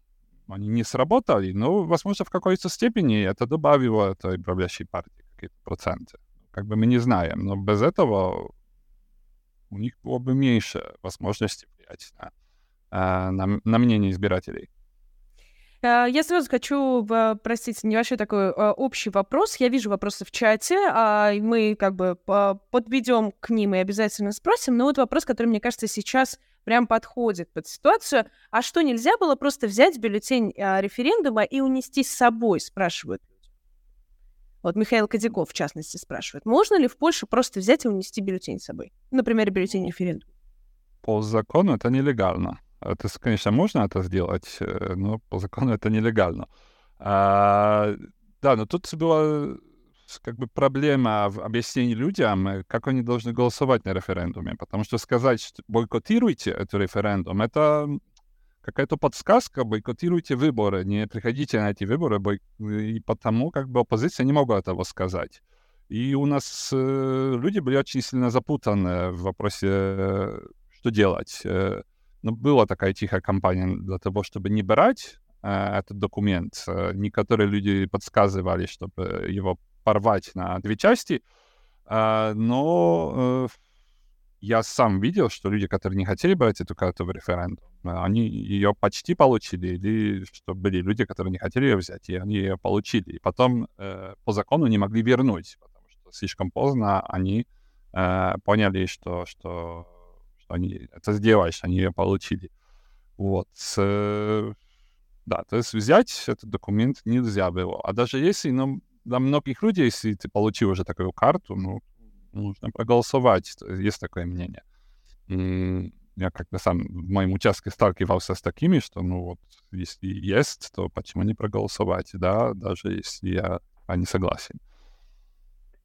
Они не сработали, но, возможно, в какой-то степени это добавило этой правящей партии какие-то проценты. Как бы мы не знаем, но без этого у них было бы меньше возможности влиять на, э, на, на мнение избирателей. Э, я сразу хочу, простите, небольшой такой э, общий вопрос. Я вижу вопросы в чате, а мы как бы подведем к ним и обязательно спросим. Но вот вопрос, который, мне кажется, сейчас прям подходит под ситуацию. А что, нельзя было просто взять бюллетень референдума и унести с собой, спрашивают Вот Михаил Кадяков, в частности, спрашивает, можно ли в Польше просто взять и унести бюллетень с собой? Например, бюллетень референдума. По закону это нелегально. Это, конечно, можно это сделать, э, но по закону это нелегально. А, да, но тут была как бы проблема в объяснении людям, э, как они должны голосовать на референдуме. Потому что сказать, что бойкотируйте этот референдум, это какая-то подсказка, бойкотируйте выборы, не приходите на эти выборы, бой... и потому как бы оппозиция не могла этого сказать. И у нас э, люди были очень сильно запутаны в вопросе, э, что делать. Э, ну, была такая тихая кампания для того, чтобы не брать э, этот документ. Э, некоторые люди подсказывали, чтобы его порвать на две части, э, но э, я сам видел, что люди, которые не хотели брать эту карту в референдум, они ее почти получили, или что были люди, которые не хотели ее взять, и они ее получили. И потом э, по закону не могли вернуть, потому что слишком поздно они э, поняли, что, что что они это сделали, что они ее получили. Вот. Да, то есть взять этот документ нельзя было. А даже если, ну, для многих людей, если ты получил уже такую карту, ну, нужно проголосовать, есть такое мнение. я как-то сам в моем участке сталкивался с такими, что, ну вот, если есть, то почему не проголосовать, да, даже если я а не согласен.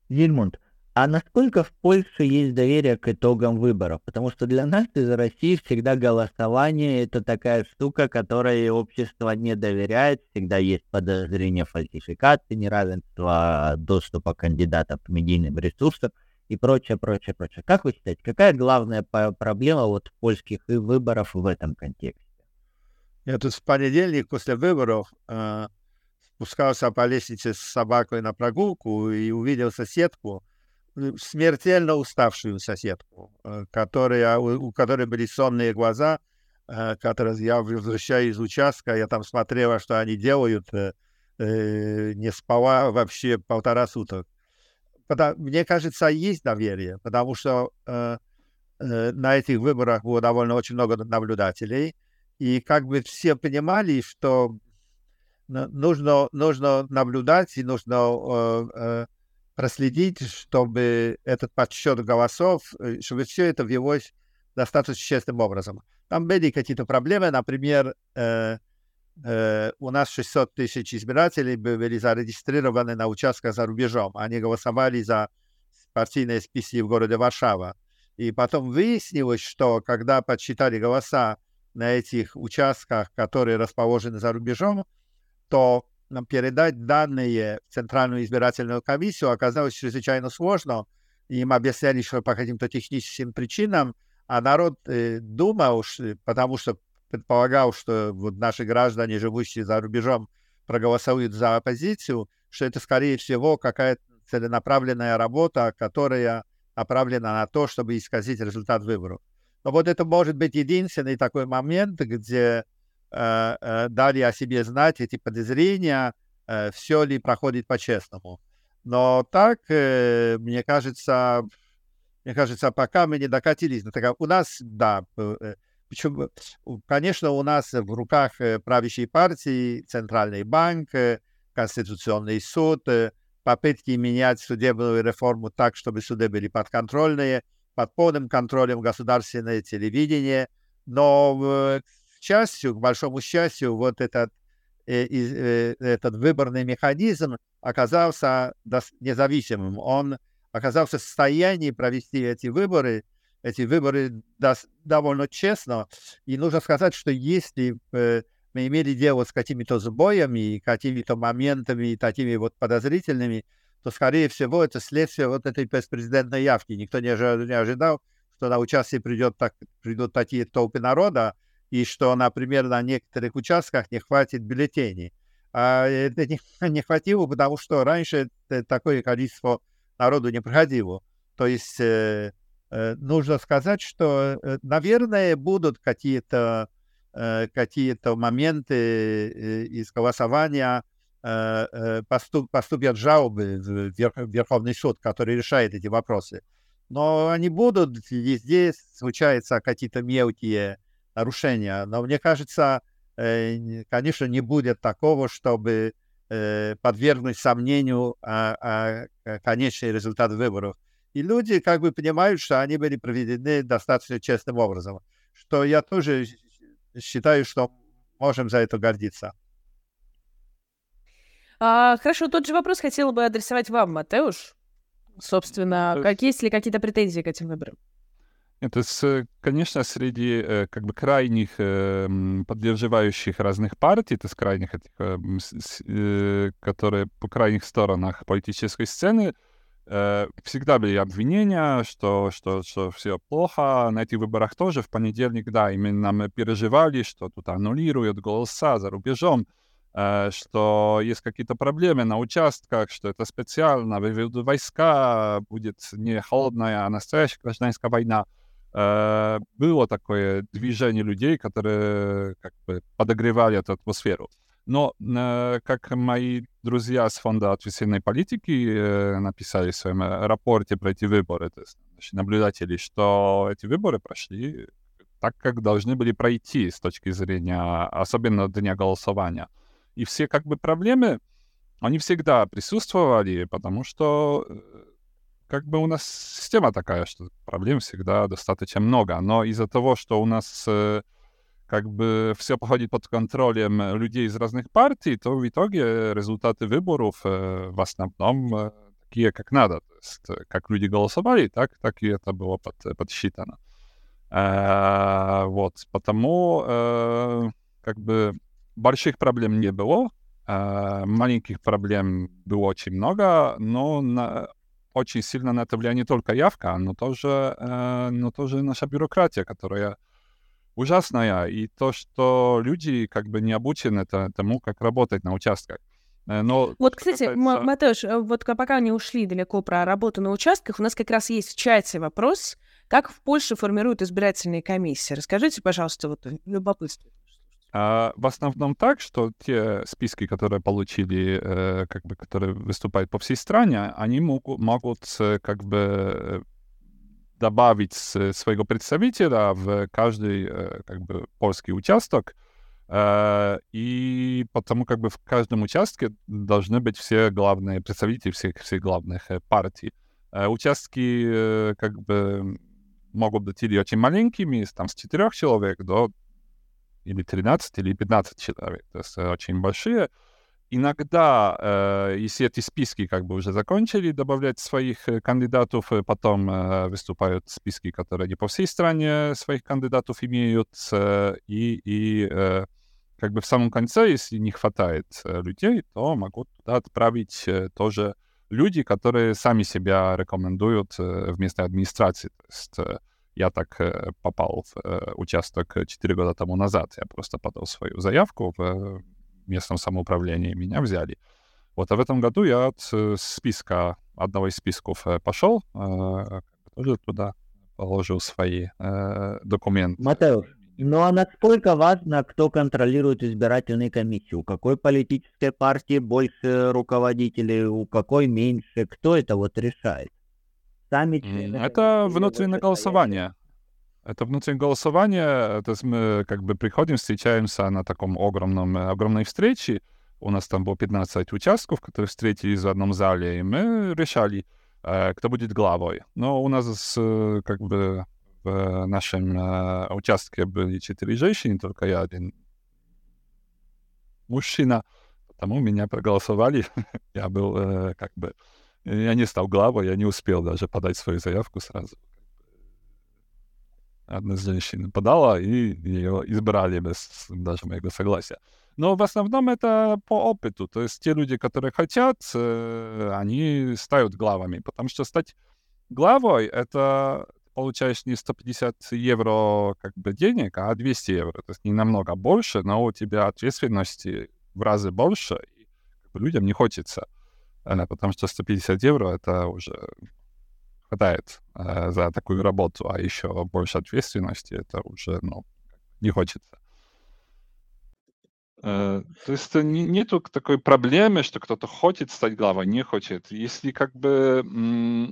Зильмунд, а насколько в Польше есть доверие к итогам выборов? Потому что для нас из России всегда голосование — это такая штука, которой общество не доверяет. Всегда есть подозрение фальсификации, неравенства доступа кандидатов к медийным ресурсам и прочее, прочее, прочее. Как вы считаете, какая главная проблема вот польских выборов в этом контексте? Я тут в понедельник после выборов э, спускался по лестнице с собакой на прогулку и увидел соседку, смертельно уставшую соседку, э, которая, у которой были сонные глаза, э, которые я возвращаюсь из участка, я там смотрела, что они делают, э, не спала вообще полтора суток. Мне кажется, есть доверие, потому что на этих выборах было довольно очень много наблюдателей, и как бы все понимали, что нужно, нужно наблюдать и нужно проследить, чтобы этот подсчет голосов, э, чтобы все это велось достаточно честным образом. Там были какие-то проблемы, например, э, э, у нас 600 тысяч избирателей были зарегистрированы на участках за рубежом. Они голосовали за партийные списки в городе Варшава. И потом выяснилось, что когда подсчитали голоса на этих участках, которые расположены за рубежом, то передать данные в Центральную избирательную комиссию оказалось чрезвычайно сложно. Им объясняли, что по каким-то техническим причинам, а народ э, думал, потому что предполагал, что вот наши граждане, живущие за рубежом, проголосуют за оппозицию, что это, скорее всего, какая-то целенаправленная работа, которая направлена на то, чтобы исказить результат выборов. Но вот это может быть единственный такой момент, где дали о себе знать эти подозрения, э, все ли проходит по-честному. Но так, мне кажется, мне кажется, пока мы не докатились. У нас, да, причем, конечно, у нас в руках правящей партии Центральный банк, Конституционный суд, попытки менять судебную реформу так, чтобы суды были подконтрольные, под полным контролем государственное телевидение. Но, счастью, к большому счастью, вот этот, э, э, этот выборный механизм оказался независимым. Он оказался в состоянии провести эти выборы, эти выборы довольно честно. И нужно сказать, что если э, мы имели дело с какими-то сбоями, какими-то моментами такими вот подозрительными, то, скорее всего, это следствие вот этой беспрезидентной явки. Никто не ожидал, что на участие придет так, придут такие толпы народа, и что, например, на некоторых участках не хватит бюллетеней. А это не, [laughs] не хватило, потому что раньше такое количество народу не проходило. То есть э, э, нужно сказать, что, э, наверное, будут какие-то э, какие-то моменты э, из голосования, э, э поступ, поступят жалобы в Верховный суд, который решает эти вопросы. Но они будут, везде случаются какие-то мелкие нарушения. Но мне кажется, э, конечно, не будет такого, чтобы э, подвергнуть сомнению а, а, конечный результат выборов. И люди как бы понимают, что они были проведены достаточно честным образом, что я тоже считаю, что можем за это гордиться. А, хорошо, тот же вопрос хотела бы адресовать вам, Матеуш. Собственно, как, есть ли какие-то претензии к этим выборам? Это, конечно, среди э, как бы крайних эм, поддерживающих разных партий, то есть крайних э, которые по крайних сторонах политической сцены, э, всегда были обвинения, что, что, что все плохо. На этих выборах тоже в понедельник, да, именно мы переживали, что тут аннулируют голоса за рубежом, что есть какие-то проблемы на участках, что это специально выведут войска, будет не холодная, а настоящая гражданская война. Э, было такое движение людей, которые как бы подогревали эту атмосферу. Но э, как мои друзья с фонда ответственной политики э, написали в своем рапорте про эти выборы, то есть наблюдатели, что эти выборы прошли так, как должны были пройти с точки зрения, особенно дня голосования. И все как бы проблемы, они всегда присутствовали, потому что как бы у нас система такая, что проблем всегда достаточно много. Но из-за того, что у нас э, как бы все проходит под контролем людей из разных партий, то в итоге результаты выборов э, в основном э, такие, как надо. То есть, э, как люди голосовали, так, так и это было под, подсчитано. Э, вот, потому э, как бы больших проблем не было, э, маленьких проблем было очень много, но на, очень сильно на это влияет не только явка, но тоже, э, но тоже наша бюрократия, которая ужасная, и то, что люди как бы не обучены тому, как работать на участках. Э, но вот, кстати, касается... Матеш, э, вот пока не ушли далеко про работу на участках, у нас как раз есть в чате вопрос, как в Польше формируют избирательные комиссии. Расскажите, пожалуйста, вот любопытство. А, в основном так, что те списки, которые получили, э, как бы, которые выступают по всей стране, они могут, могут как бы добавить своего представителя в каждый э, как бы польский участок, э, и потому как бы в каждом участке должны быть все главные представители всех, всех главных партий. Участки как бы могут быть или очень маленькими, там с 4 человек до или 13, или 15 человек, то есть очень большие. Иногда, э, если эти списки как бы уже закончили, добавлять своих э, кандидатов, э, потом э, выступают списки, которые не по всей стране своих кандидатов имеют, э, и, и э, как бы в самом конце, если не хватает э, людей, то могут туда отправить э, тоже люди, которые сами себя рекомендуют э, в местной администрации. То есть э, я так э, попал в э, участок 4 года тому назад. Я просто подал свою заявку в местном самоуправлении, меня взяли. Вот, а в этом году я от э, списка, одного из списков э, пошел, э, тоже туда положил свои документы. Матеуш, ну а насколько важно, кто контролирует избирательные комиссии? У какой политической партии больше руководителей, у какой меньше? Кто это вот решает? Сами Это внутреннее голосование. Это внутреннее голосование, то есть мы как бы приходим, встречаемся на таком огромном, огромной встрече, у нас там было 15 участков, которые встретились в одном зале, и мы решали, э, кто будет главой. Но у нас э, как бы в нашем э, участке были четыре женщины, только я один мужчина, потому меня проголосовали. [laughs] я был как бы... Я не стал главой, я не успел даже подать свою заявку сразу одна женщина подала, и ее избрали без даже моего согласия. Но в основном это по опыту. То есть те люди, которые хотят, э, они ставят главами. Потому что стать главой — это получаешь не 150 евро как бы денег, а 200 евро. То есть не намного больше, но у тебя ответственности в разы больше, и людям не хочется. Потому что 150 евро — это уже хватает э, за такую работу, а еще больше ответственности, это уже, ну, не хочется. Э, то есть не, нету такой проблемы, что кто-то хочет стать главой, не хочет. Если как бы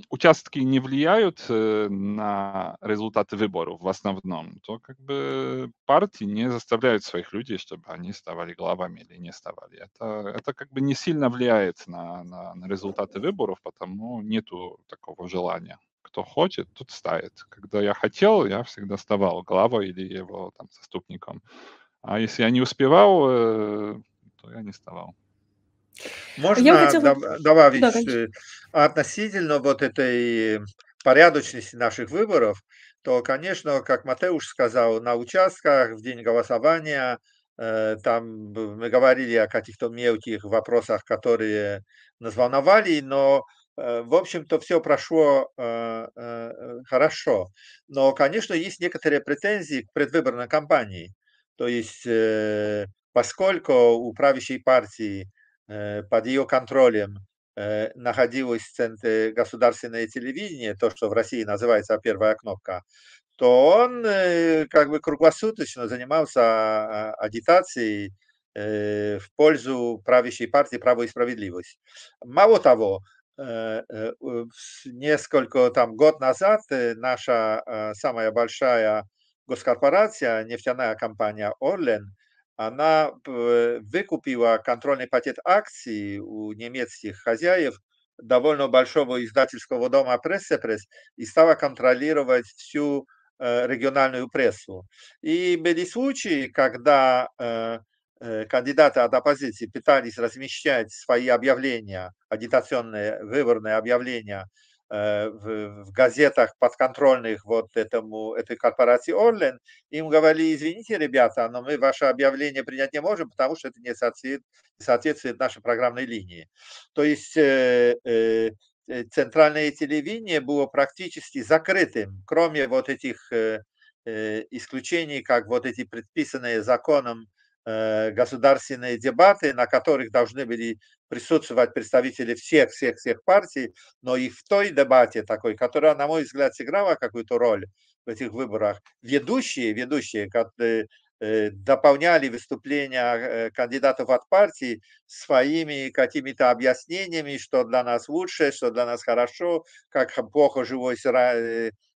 участки не влияют э, на результаты выборов в основном, то как бы партии не заставляют своих людей, чтобы они ставали главами или не ставали. Это, это как бы не сильно влияет на, на, на результаты выборов, потому нету такого желания кто хочет, тот ставит. Когда я хотел, я всегда ставал главой или его там заступником. А если я не успевал, э, то я не ставал. Можно я хотела... добавить да, э, относительно вот этой порядочности наших выборов, то, конечно, как Матеуш сказал, на участках в день голосования э, там мы говорили о каких-то мелких вопросах, которые нас волновали, но в общем-то, все прошло хорошо. Но, конечно, есть некоторые претензии к предвыборной кампании. То есть, э, поскольку у правящей партии э, под ее контролем э, находилось в центре государственное телевидение, то, что в России называется первая кнопка, то он как бы круглосуточно занимался а, агитацией в пользу правящей партии «Право и справедливость». Мало того, несколько там год назад наша самая большая госкорпорация, нефтяная компания Орлен, она выкупила контрольный пакет акций у немецких хозяев довольно большого издательского дома «Пресс-пресс» и стала контролировать всю региональную прессу. И были случаи, когда кандидаты от оппозиции пытались размещать свои объявления, агитационные выборные объявления в, в газетах подконтрольных вот этому, этой корпорации Орлен, им говорили, извините, ребята, но мы ваше объявление принять не можем, потому что это не соответствует, не соответствует нашей программной линии. То есть э, э, центральное телевидение было практически закрытым, кроме вот этих э, э, исключений, как вот эти предписанные законом Э, государственные дебаты, на которых должны были присутствовать представители всех-всех-всех партий, но и в той дебате такой, которая, на мой взгляд, сыграла какую-то роль в этих выборах, ведущие, ведущие, которые э, дополняли выступления э, кандидатов от партии своими какими-то объяснениями, что для нас лучше, что для нас хорошо, как плохо жилось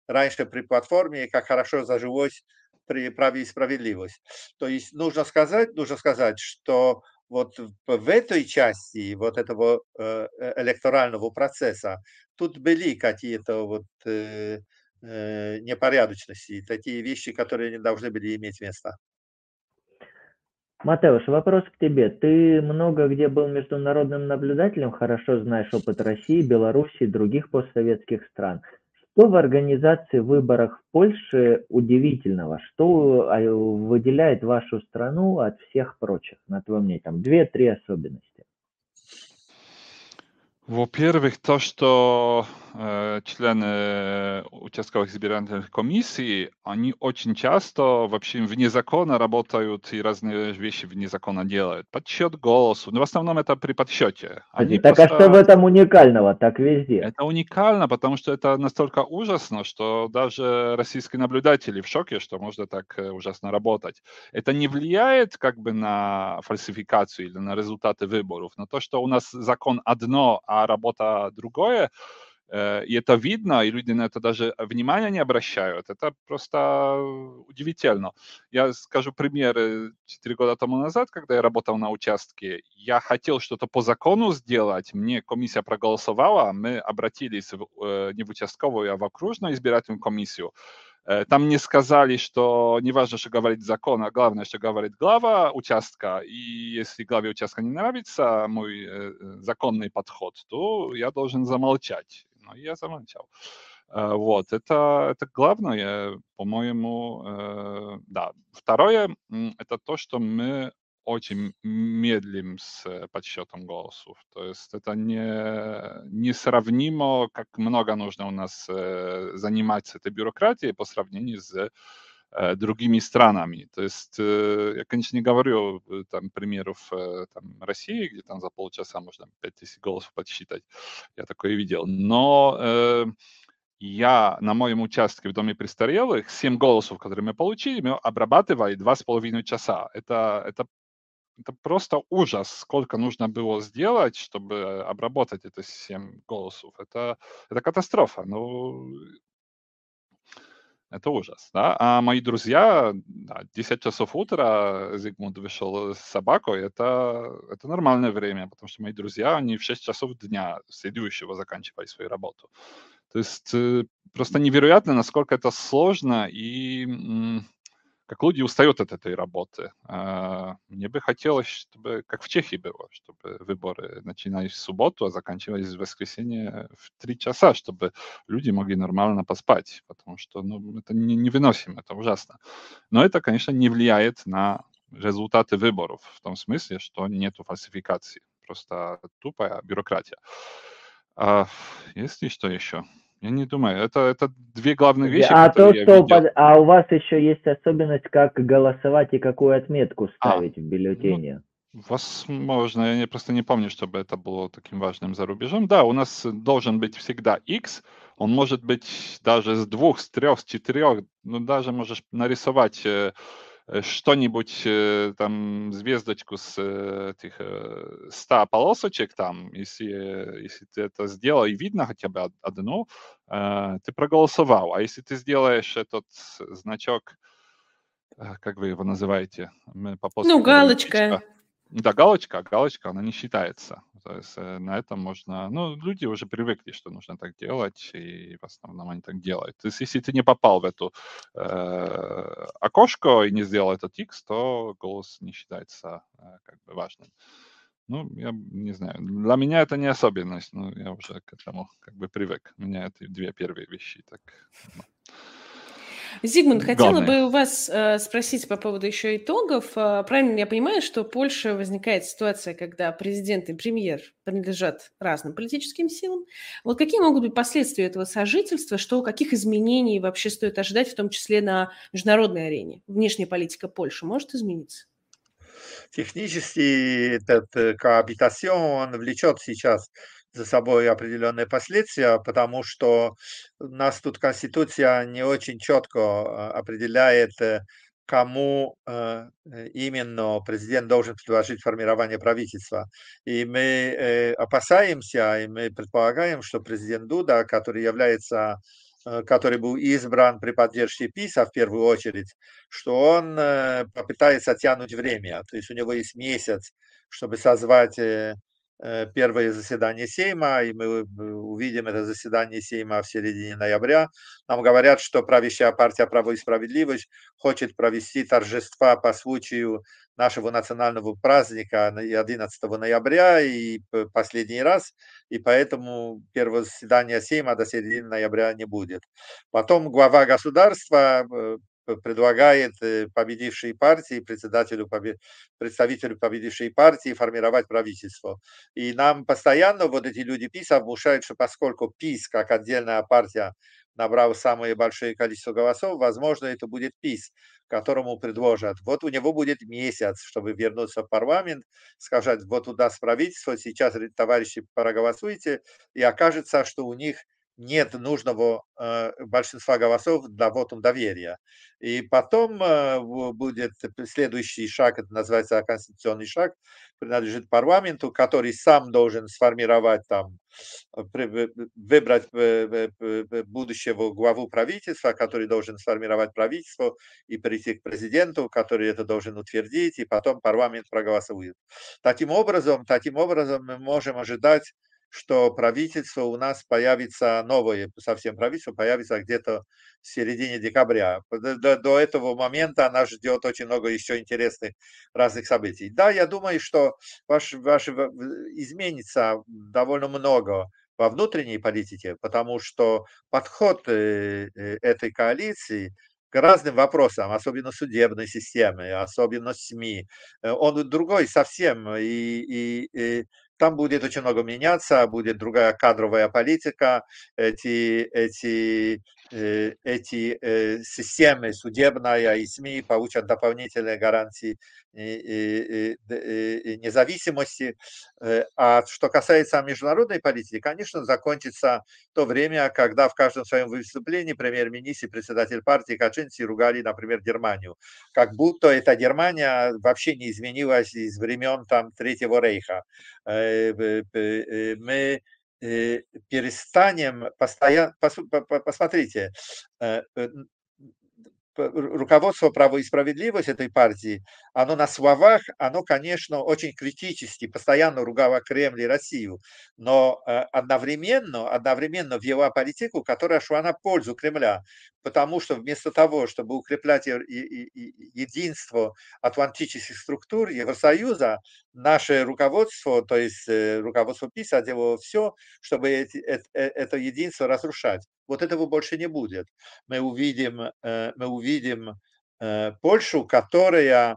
раньше при платформе, как хорошо зажилось при праве и справедливость. То есть нужно сказать, нужно сказать, что вот в этой части вот этого э, электорального процесса тут были какие-то вот э, э, непорядочности, такие вещи, которые не должны были иметь места. Матеуш, вопрос к тебе. Ты много где был международным наблюдателем, хорошо знаешь опыт России, Беларуси и других постсоветских стран. Что в организации выборов в Польше удивительного? Что а, выделяет вашу страну от всех прочих, на твое мнение? Там две-три особенности. Во-первых, то, что э, члены участковых избирательных комиссий, они очень часто вообще вне закона работают и разные вещи вне закона делают. Подсчет голосу. Но в основном это при подсчете. Они так просто... а что в этом уникального? Так везде. Это уникально, потому что это настолько ужасно, что даже российские наблюдатели в шоке, что можно так э, ужасно работать. Это не влияет как бы на фальсификацию или на результаты выборов, но то, что у нас закон одно, а работа другое, э, и это видно, и люди на это даже внимания не обращают. Это просто удивительно. Я скажу пример. Четыре года тому назад, когда я работал на участке, я хотел что-то по закону сделать. Мне комиссия проголосовала, мы обратились в, э, не в участковую, а в окружную избирательную комиссию. Э, там не сказали, что не важно, что говорит закон, а главное, что говорит глава участка. И если главе участка не нравится мой э, законный подход, то я должен замолчать. Но я замолчал. Э, вот, это, это главное, по-моему, да. Второе, это то, что мы очень медлим с э, подсчетом голосов. То есть это не, несравнимо, как много нужно у нас э, заниматься этой бюрократией по сравнению с э, другими странами. То есть я, конечно, не говорю там примеров там, России, где там за полчаса можно 5000 голосов подсчитать. Я такое видел. Но э, я на моем участке в Доме престарелых 7 голосов, которые мы получили, мы обрабатывали 2,5 часа. Это, это это просто ужас, сколько нужно было сделать, чтобы обработать это 7 голосов. Это, это катастрофа. Ну, это ужас, да. А мои друзья, да, 10 часов утра Зигмунд вышел с собакой, это, это нормальное время, потому что мои друзья, они в 6 часов дня следующего заканчивали свою работу. То есть э, просто невероятно, насколько это сложно и как люди устают от этой работы. А, мне бы хотелось, чтобы, как в Чехии было, чтобы выборы начинались в субботу, а заканчивались в воскресенье в три часа, чтобы люди могли нормально поспать, потому что ну, это не, невыносимо, это ужасно. Но это, конечно, не влияет на результаты выборов, в том смысле, что нет фальсификации, просто тупая бюрократия. А, есть ли что еще? Я не думаю. Это, это две главные вещи, а то, что под... А у вас еще есть особенность, как голосовать и какую отметку а, ставить а, в бюллетене? Ну, возможно. Я просто не помню, чтобы это было таким важным за рубежом. Да, у нас должен быть всегда X. Он может быть даже с двух, с трех, с четырех. Ну, даже можешь нарисовать Э, что-нибудь, э, там, звездочку с э, этих 100 полосочек там, если, если ты это сделал и видно хотя бы одну, ты проголосовал. А если ты сделаешь этот значок, как вы его называете? ну, галочка. Да, галочка, галочка, она не считается. то есть э, на этом можно... Ну, люди уже привыкли, что нужно так делать, и в основном они так делают. То есть если ты не попал в эту э, окошко и не сделал этот X, то голос не считается э, как бы важным. Ну, я не знаю. Для меня это не особенность, но я уже к этому как бы привык. У меня это две первые вещи. Так, ну. Зигмунд, хотела бы у вас э, спросить по поводу еще итогов. Э, правильно я понимаю, что в Польше возникает ситуация, когда президент и премьер принадлежат разным политическим силам. Вот какие могут быть последствия этого сожительства, что каких изменений вообще стоит ожидать, в том числе на международной арене? Внешняя политика Польши может измениться? Технически этот э, коабитацион, он влечет сейчас за собой определенные последствия, потому что у нас тут Конституция не очень четко а, определяет, э, кому э, именно президент должен предложить формирование правительства. И мы э, опасаемся, и мы предполагаем, что президент Дуда, который является который был избран при поддержке ПИСа в первую очередь, что он попытается тянуть время. То есть у него есть месяц, чтобы созвать Э, первое заседание Сейма, и мы э, увидим это заседание Сейма в середине ноября. Нам говорят, что правящая партия «Право и справедливость» хочет провести торжества по случаю нашего национального праздника 11 ноября и последний раз, и поэтому первое заседание Сейма до середины ноября не будет. Потом глава государства э, предлагает э, победившей партии, председателю, представителю победившей партии формировать правительство. И нам постоянно вот эти люди ПИСа внушают, что поскольку ПИС, как отдельная партия, набрал самое большое количество голосов, возможно, это будет ПИС, которому предложат. Вот у него будет месяц, чтобы вернуться в парламент, сказать, вот у нас правительство, сейчас, товарищи, проголосуйте, и окажется, что у них нет нужного э, большинства голосов для вотум доверия. И потом э, будет следующий шаг, это называется конституционный шаг, принадлежит парламенту, который сам должен сформировать там, выбрать э, будущего главу правительства, который должен сформировать правительство и прийти к президенту, который это должен утвердить, и потом парламент проголосует. Таким образом, таким образом мы можем ожидать что правительство у нас появится, новое совсем правительство появится где-то в середине декабря. До, до этого момента нас ждет очень много еще интересных разных событий. Да, я думаю, что ваш, ваш, изменится довольно много во внутренней политике, потому что подход э, э, этой коалиции к разным вопросам, особенно судебной системы, особенно СМИ, э, он другой совсем. И, и, и там будет очень много меняться, будет другая кадровая политика, эти, эти, э, эти э, системы, судебная и СМИ получат дополнительные гарантии независимости. Э, а что касается международной политики, конечно, закончится то время, когда в каждом своем выступлении премьер-министр и председатель партии Качинси ругали, например, Германию. Как будто эта Германия вообще не изменилась из времен там Третьего Рейха. Э, э, мы перестанем постоянно... Посмотрите, руководство «Право и справедливость» этой партии, оно на словах, оно, конечно, очень критически, постоянно ругало Кремль и Россию, но э, одновременно, одновременно вела политику, которая шла на пользу Кремля, потому что вместо того, чтобы укреплять единство атлантических структур Евросоюза, наше руководство, то есть э, руководство ПИСа делало все, чтобы это, э, это единство разрушать. Вот этого больше не будет. Мы увидим, мы увидим Польшу, которая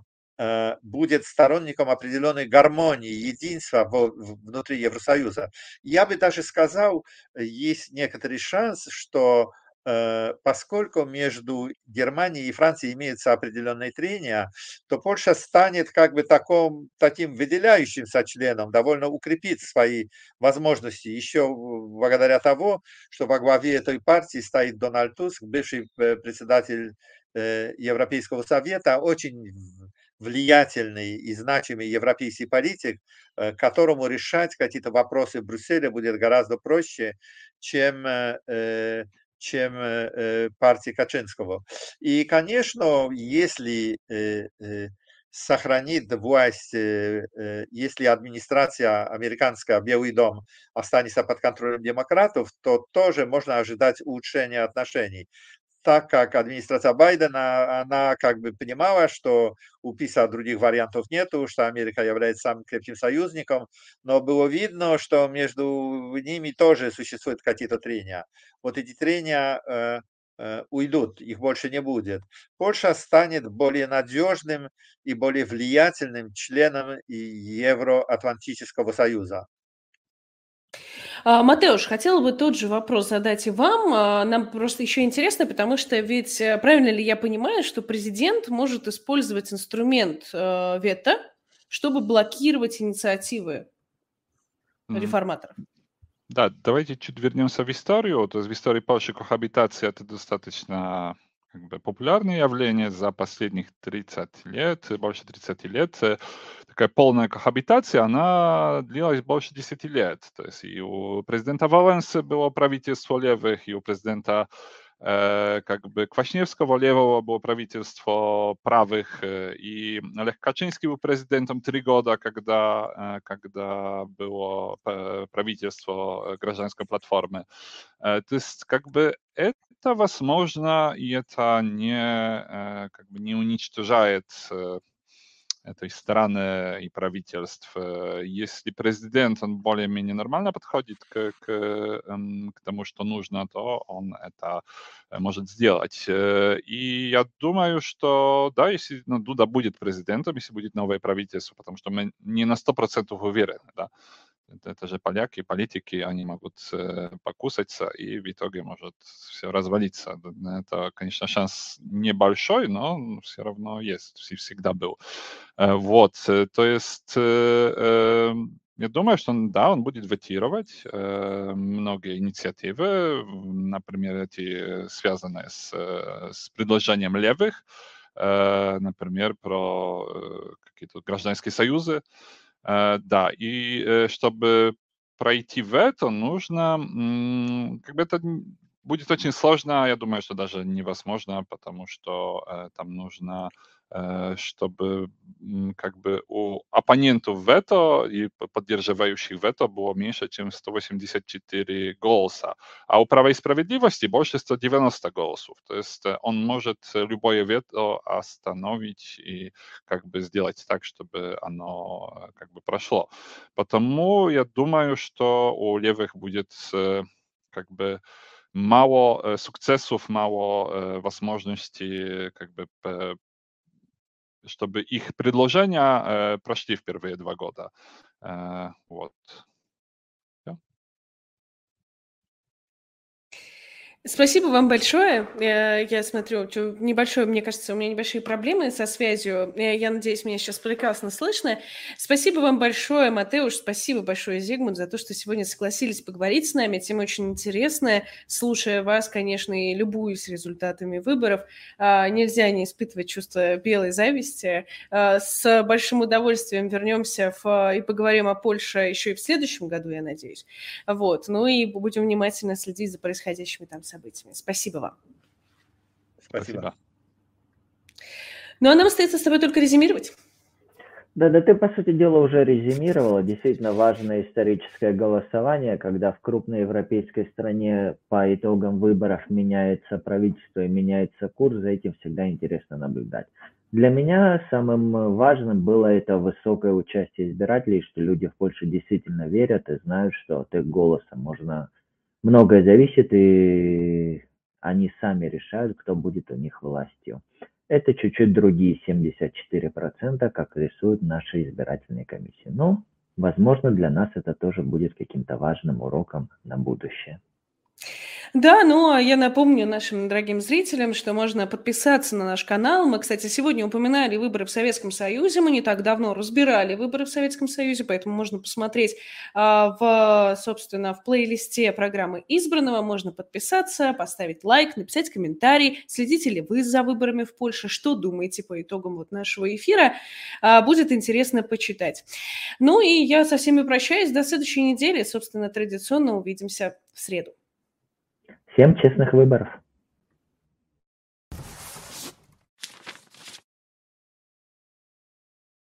будет сторонником определенной гармонии, единства внутри Евросоюза. Я бы даже сказал, есть некоторый шанс, что Э, поскольку между Германией и Францией имеются определенные трения, то Польша станет как бы таком, таким выделяющимся членом, довольно укрепит свои возможности еще благодаря того, что во главе этой партии стоит Дональд Туск, бывший э, председатель э, Европейского совета, очень влиятельный и значимый европейский политик, которому решать какие-то вопросы в Брюсселе будет гораздо проще, чем чем партии Качинского. И, конечно, если сохранит власть, если администрация американская, Белый дом, останется под контролем демократов, то тоже можно ожидать улучшения отношений так как администрация Байдена, она как бы понимала, что у ПИСа других вариантов нету, что Америка является самым крепким союзником, но было видно, что между ними тоже существуют какие-то трения. Вот эти трения э, э, уйдут, их больше не будет. Польша станет более надежным и более влиятельным членом Евроатлантического союза. А, Матеуш, хотела бы тот же вопрос задать и вам. А, нам просто еще интересно, потому что ведь э, правильно ли я понимаю, что президент может использовать инструмент э, вето, чтобы блокировать инициативы реформаторов? Да, давайте чуть вернемся в историю. То есть в истории Польши кохабитация это достаточно как бы популярное явление за последних 30 лет, больше 30 лет. Такая полная кохабитация, она длилась больше 10 лет. То есть и у президента Валенсы было правительство левых, и у президента как бы Kwaśniewskiego левого было правительство правых, и Олег Качинский был президентом три года, когда, когда было правительство гражданской платформы. То есть как бы это это возможно, и это не, как бы не уничтожает этой страны и правительств. Если президент, он более-менее нормально подходит к, к, к тому, что нужно, то он это может сделать. И я думаю, что да, если ну, Дуда будет президентом, если будет новое правительство, потому что мы не на 100% уверены, да, это, это же поляки, политики, они могут э, покусаться, и в итоге может все развалиться. Это, конечно, шанс небольшой, но все равно есть, всегда был. Э, вот, э, то есть... Э, э, я думаю, что да, он будет ветировать э, многие инициативы, например, эти связанные с, э, с предложением левых, э, например, про э, какие-то гражданские союзы, Э, да, и э, чтобы пройти в это, нужно, как бы это будет очень сложно, я думаю, что даже невозможно, потому что э, там нужно Э, чтобы как бы у оппонентов вето и поддерживающих вето было меньше, чем 184 голоса, а у права и справедливости больше 190 голосов. То есть э, он может любое вето остановить и как бы сделать так, чтобы оно э, как бы прошло. Потому я думаю, что у левых будет как бы mało sukcesów, mało возможностей как бы чтобы их предложения э, прошли в первые два года. Э, вот. Спасибо вам большое. Э, я смотрю, небольшое, мне кажется, у меня небольшие проблемы со связью. Э, я надеюсь, меня сейчас прекрасно слышно. Спасибо вам большое, Матеуш, спасибо большое, Зигмунд, за то, что сегодня согласились поговорить с нами. Тема очень интересная. Слушая вас, конечно, и любуюсь результатами выборов, а, нельзя не испытывать чувство белой зависти. С большим удовольствием вернемся в, и поговорим о Польше еще и в следующем году, я надеюсь. Вот. Ну и будем внимательно следить за происходящими там событиями. Спасибо вам. Спасибо. Ну, а нам остается с тобой только резюмировать. Да, да ты, по сути дела, уже резюмировала. Действительно важное историческое голосование, когда в крупной европейской стране по итогам выборов меняется правительство и меняется курс, за этим всегда интересно наблюдать. Для меня самым важным было это высокое участие избирателей, что люди в Польше действительно верят и знают, что от их голоса можно многое зависит, и они сами решают, кто будет у них властью. Это чуть-чуть другие 74%, как рисуют наши избирательные комиссии. Но, возможно, для нас это тоже будет каким-то важным уроком на будущее. Да, ну а я напомню нашим дорогим зрителям, что можно подписаться на наш канал. Мы, кстати, сегодня упоминали выборы в Советском Союзе. Мы не так давно разбирали выборы в Советском Союзе, поэтому можно посмотреть а, в, собственно, в плейлисте программы избранного. Можно подписаться, поставить лайк, написать комментарий. Следите ли вы за выборами в Польше? Что думаете по итогам вот нашего эфира? А, будет интересно почитать. Ну и я со всеми прощаюсь. До следующей недели. Собственно, традиционно увидимся в среду. Всем честных выборов!